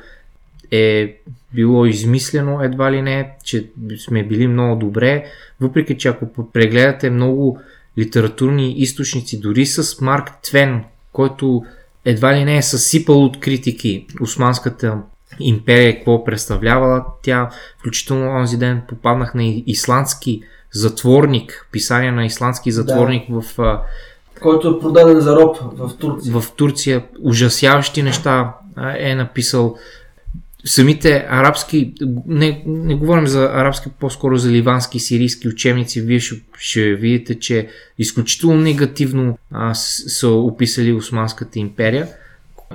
Speaker 3: е било измислено едва ли не, че сме били много добре, въпреки че ако прегледате много литературни източници, дори с Марк Твен, който едва ли не е съсипал от критики османската империя, какво представлявала тя, включително онзи ден попаднах на исландски затворник, писание на исландски затворник да. в
Speaker 2: който е продаден за роб в Турция.
Speaker 3: В Турция ужасяващи неща е написал. Самите арабски, не, не говорим за арабски, по-скоро за ливански, сирийски учебници, вие ще, ще видите, че изключително негативно а, са описали Османската империя.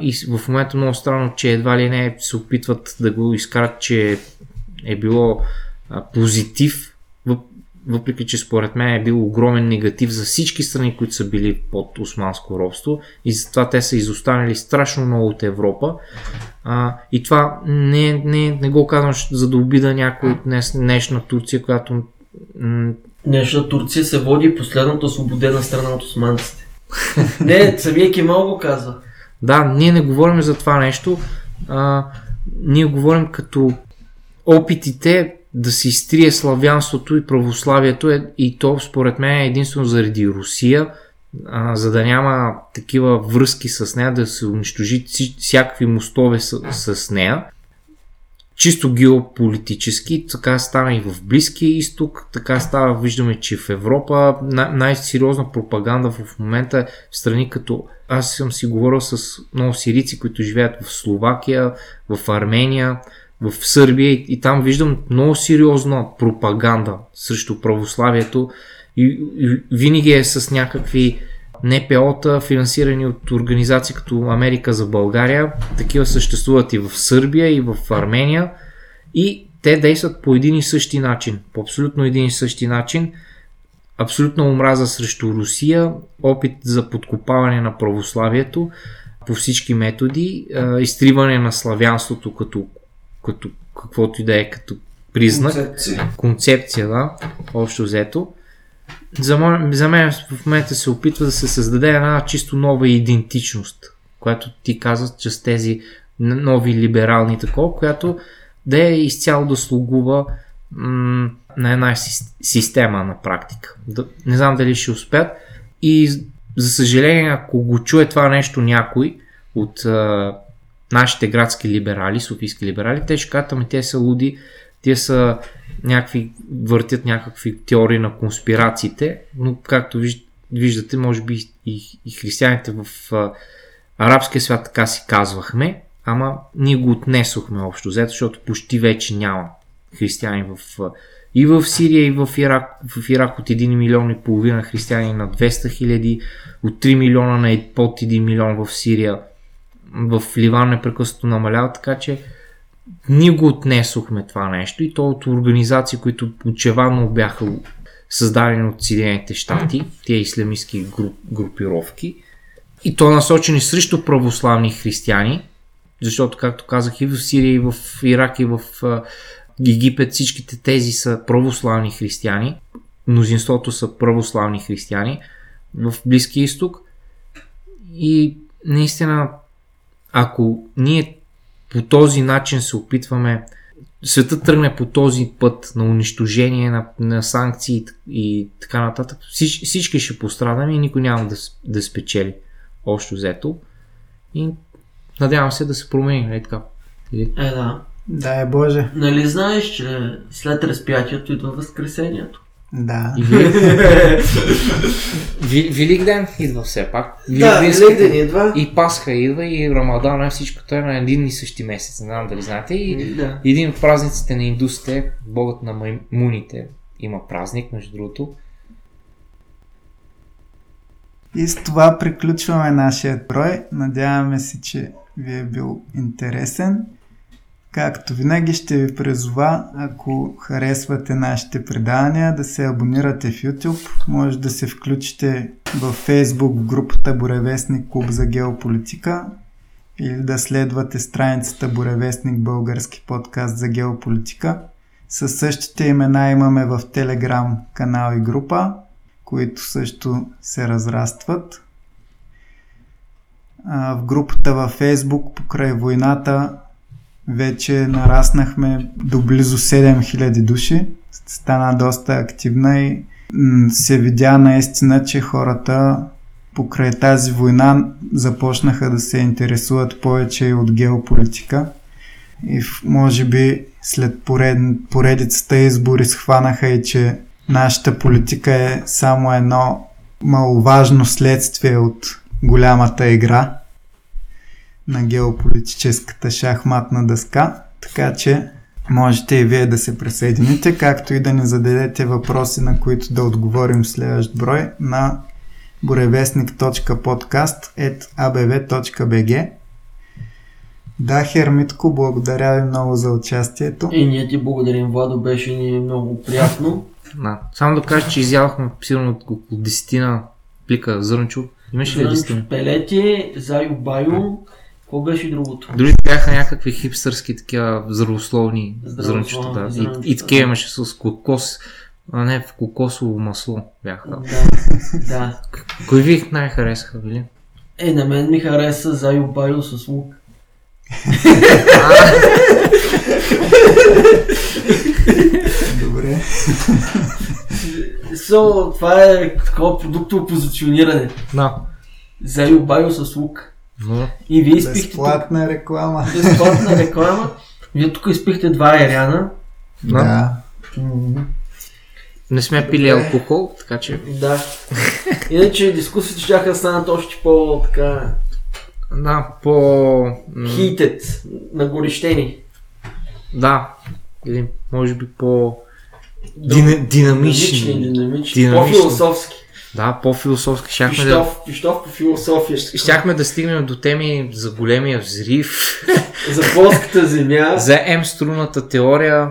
Speaker 3: И в момента много странно, че едва ли не се опитват да го изкарат, че е било позитив въпреки че според мен е бил огромен негатив за всички страни, които са били под османско робство и затова те са изостанали страшно много от Европа. А, и това не, не, не го казвам за да обида някой днес, днешна Турция, която...
Speaker 2: Днешна Турция се води последната освободена страна от османците. [laughs] не, самия Кемал го казва.
Speaker 3: Да, ние не говорим за това нещо. А, ние говорим като опитите да се изтрие славянството и православието е, и то според мен е единствено заради Русия, а, за да няма такива връзки с нея, да се унищожи всякакви мостове с, с нея. Чисто геополитически, така стана и в Близкия изток, така става, виждаме, че в Европа най-сериозна пропаганда в момента в страни като аз съм си говорил с много сирийци, които живеят в Словакия, в Армения, в Сърбия и, и там виждам много сериозна пропаганда срещу православието и, и винаги е с някакви НПО-та, финансирани от организации като Америка за България. Такива съществуват и в Сърбия, и в Армения. И те действат по един и същи начин. По абсолютно един и същи начин. Абсолютно омраза срещу Русия, опит за подкопаване на православието по всички методи, изтриване на славянството като, като каквото и да е като признак.
Speaker 2: Концепция.
Speaker 3: Концепция, да, общо взето за, мо- за мен в момента се опитва да се създаде една чисто нова идентичност, която ти казват, че с тези нови либерални такова, която да е изцяло да слугува м- на една си- система на практика. Да, не знам дали ще успят и за съжаление, ако го чуе това нещо някой от а, нашите градски либерали, софийски либерали, те ще кажат, ами те са луди, те са някакви, въртят някакви теории на конспирациите, но както виж, виждате, може би и, и християните в а, арабския свят така си казвахме, ама ние го отнесохме общо взето, защото почти вече няма християни в, а, и в Сирия, и в Ирак, в Ирак от 1 милион и половина християни на 200 хиляди, от 3 милиона на под 1 милион в Сирия, в Ливан непрекъснато намалява, така че ние го отнесохме това нещо и то от организации, които очевидно бяха създадени от Съединените щати, тия ислямистски груп, групировки, и то насочени срещу православни християни, защото, както казах, и в Сирия, и в Ирак, и в Египет всичките тези са православни християни, мнозинството са православни християни в Близкия изток. И наистина, ако ние по този начин се опитваме света тръгне по този път на унищожение, на, на санкции и така нататък, всич, всички ще пострадаме и никой няма да, да спечели общо взето. И надявам се да се промени, нали така? Или-
Speaker 2: Е, да.
Speaker 1: Да е Боже.
Speaker 2: Нали знаеш, че след разпятието идва възкресението?
Speaker 1: Да.
Speaker 3: И Велик... Ден идва все пак.
Speaker 2: Да,
Speaker 3: Велик
Speaker 2: Великден идва.
Speaker 3: И Пасха идва, и Рамадан, и всичко това е на един и същи месец. Не знам дали знаете. И
Speaker 2: Да.
Speaker 3: един от празниците на индусите, богът на маймуните, има празник, между другото.
Speaker 1: И с това приключваме нашия брой. Надяваме се, че ви е бил интересен. Както винаги ще ви призова, ако харесвате нашите предавания, да се абонирате в YouTube. Може да се включите в Facebook групата Буревестник Клуб за геополитика или да следвате страницата Буревестник Български подкаст за геополитика. Със същите имена имаме в Telegram канал и група, които също се разрастват. В групата във Facebook покрай войната вече нараснахме до близо 7000 души. Стана доста активна и се видя наистина, че хората покрай тази война започнаха да се интересуват повече и от геополитика. И може би след поред, поредицата избори схванаха и, че нашата политика е само едно маловажно следствие от голямата игра на геополитическата шахматна дъска, така че можете и вие да се присъедините, както и да ни зададете въпроси, на които да отговорим в следващ брой на borevestnik.podcast.abv.bg Да, Хермитко, благодаря ви много за участието.
Speaker 2: И ние ти благодарим, Владо, беше ни много приятно. [laughs]
Speaker 3: Да. Само да кажа, че изядохме сигурно от около 10 плика зърнчо. Имаш ли 10?
Speaker 2: Пелети, Зайо Байо, какво беше другото?
Speaker 3: Дори бяха някакви хипстърски такива здравословни зрънчета. Да. И, и такива имаше с кокос, а не в кокосово масло бяха.
Speaker 2: Да, да.
Speaker 3: Кой ви най-харесаха, били?
Speaker 2: Е, на мен ми хареса Зайо Байо с лук.
Speaker 1: Добре. [laughs]
Speaker 2: So, това е такова продуктово позициониране.
Speaker 3: Да.
Speaker 2: Зайо Байо с лук. И вие изпихте тук
Speaker 1: Безплатна реклама.
Speaker 2: безплатна реклама. Вие тук изпихте два еляна.
Speaker 3: да.
Speaker 1: Да.
Speaker 3: Не сме пили алкохол, така че
Speaker 2: Да. Иначе дискусиите ще да станат още по-така
Speaker 3: да, по... м,
Speaker 2: хитед, нагорещени.
Speaker 3: Да, или може би по дина, динамични.
Speaker 2: Динамични, динамични.
Speaker 3: Динамични.
Speaker 2: По-философски.
Speaker 3: Да, по-философски. Щяхме да,
Speaker 2: Пищов, пищов по философия.
Speaker 3: щяхме да стигнем до теми за големия взрив, [laughs]
Speaker 2: За плоската земя.
Speaker 3: за М-струната теория,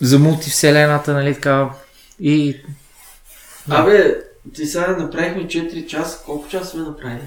Speaker 3: за мултивселената, нали така. И
Speaker 2: Абе, ти сега направихме 4 часа. Колко часа сме направили?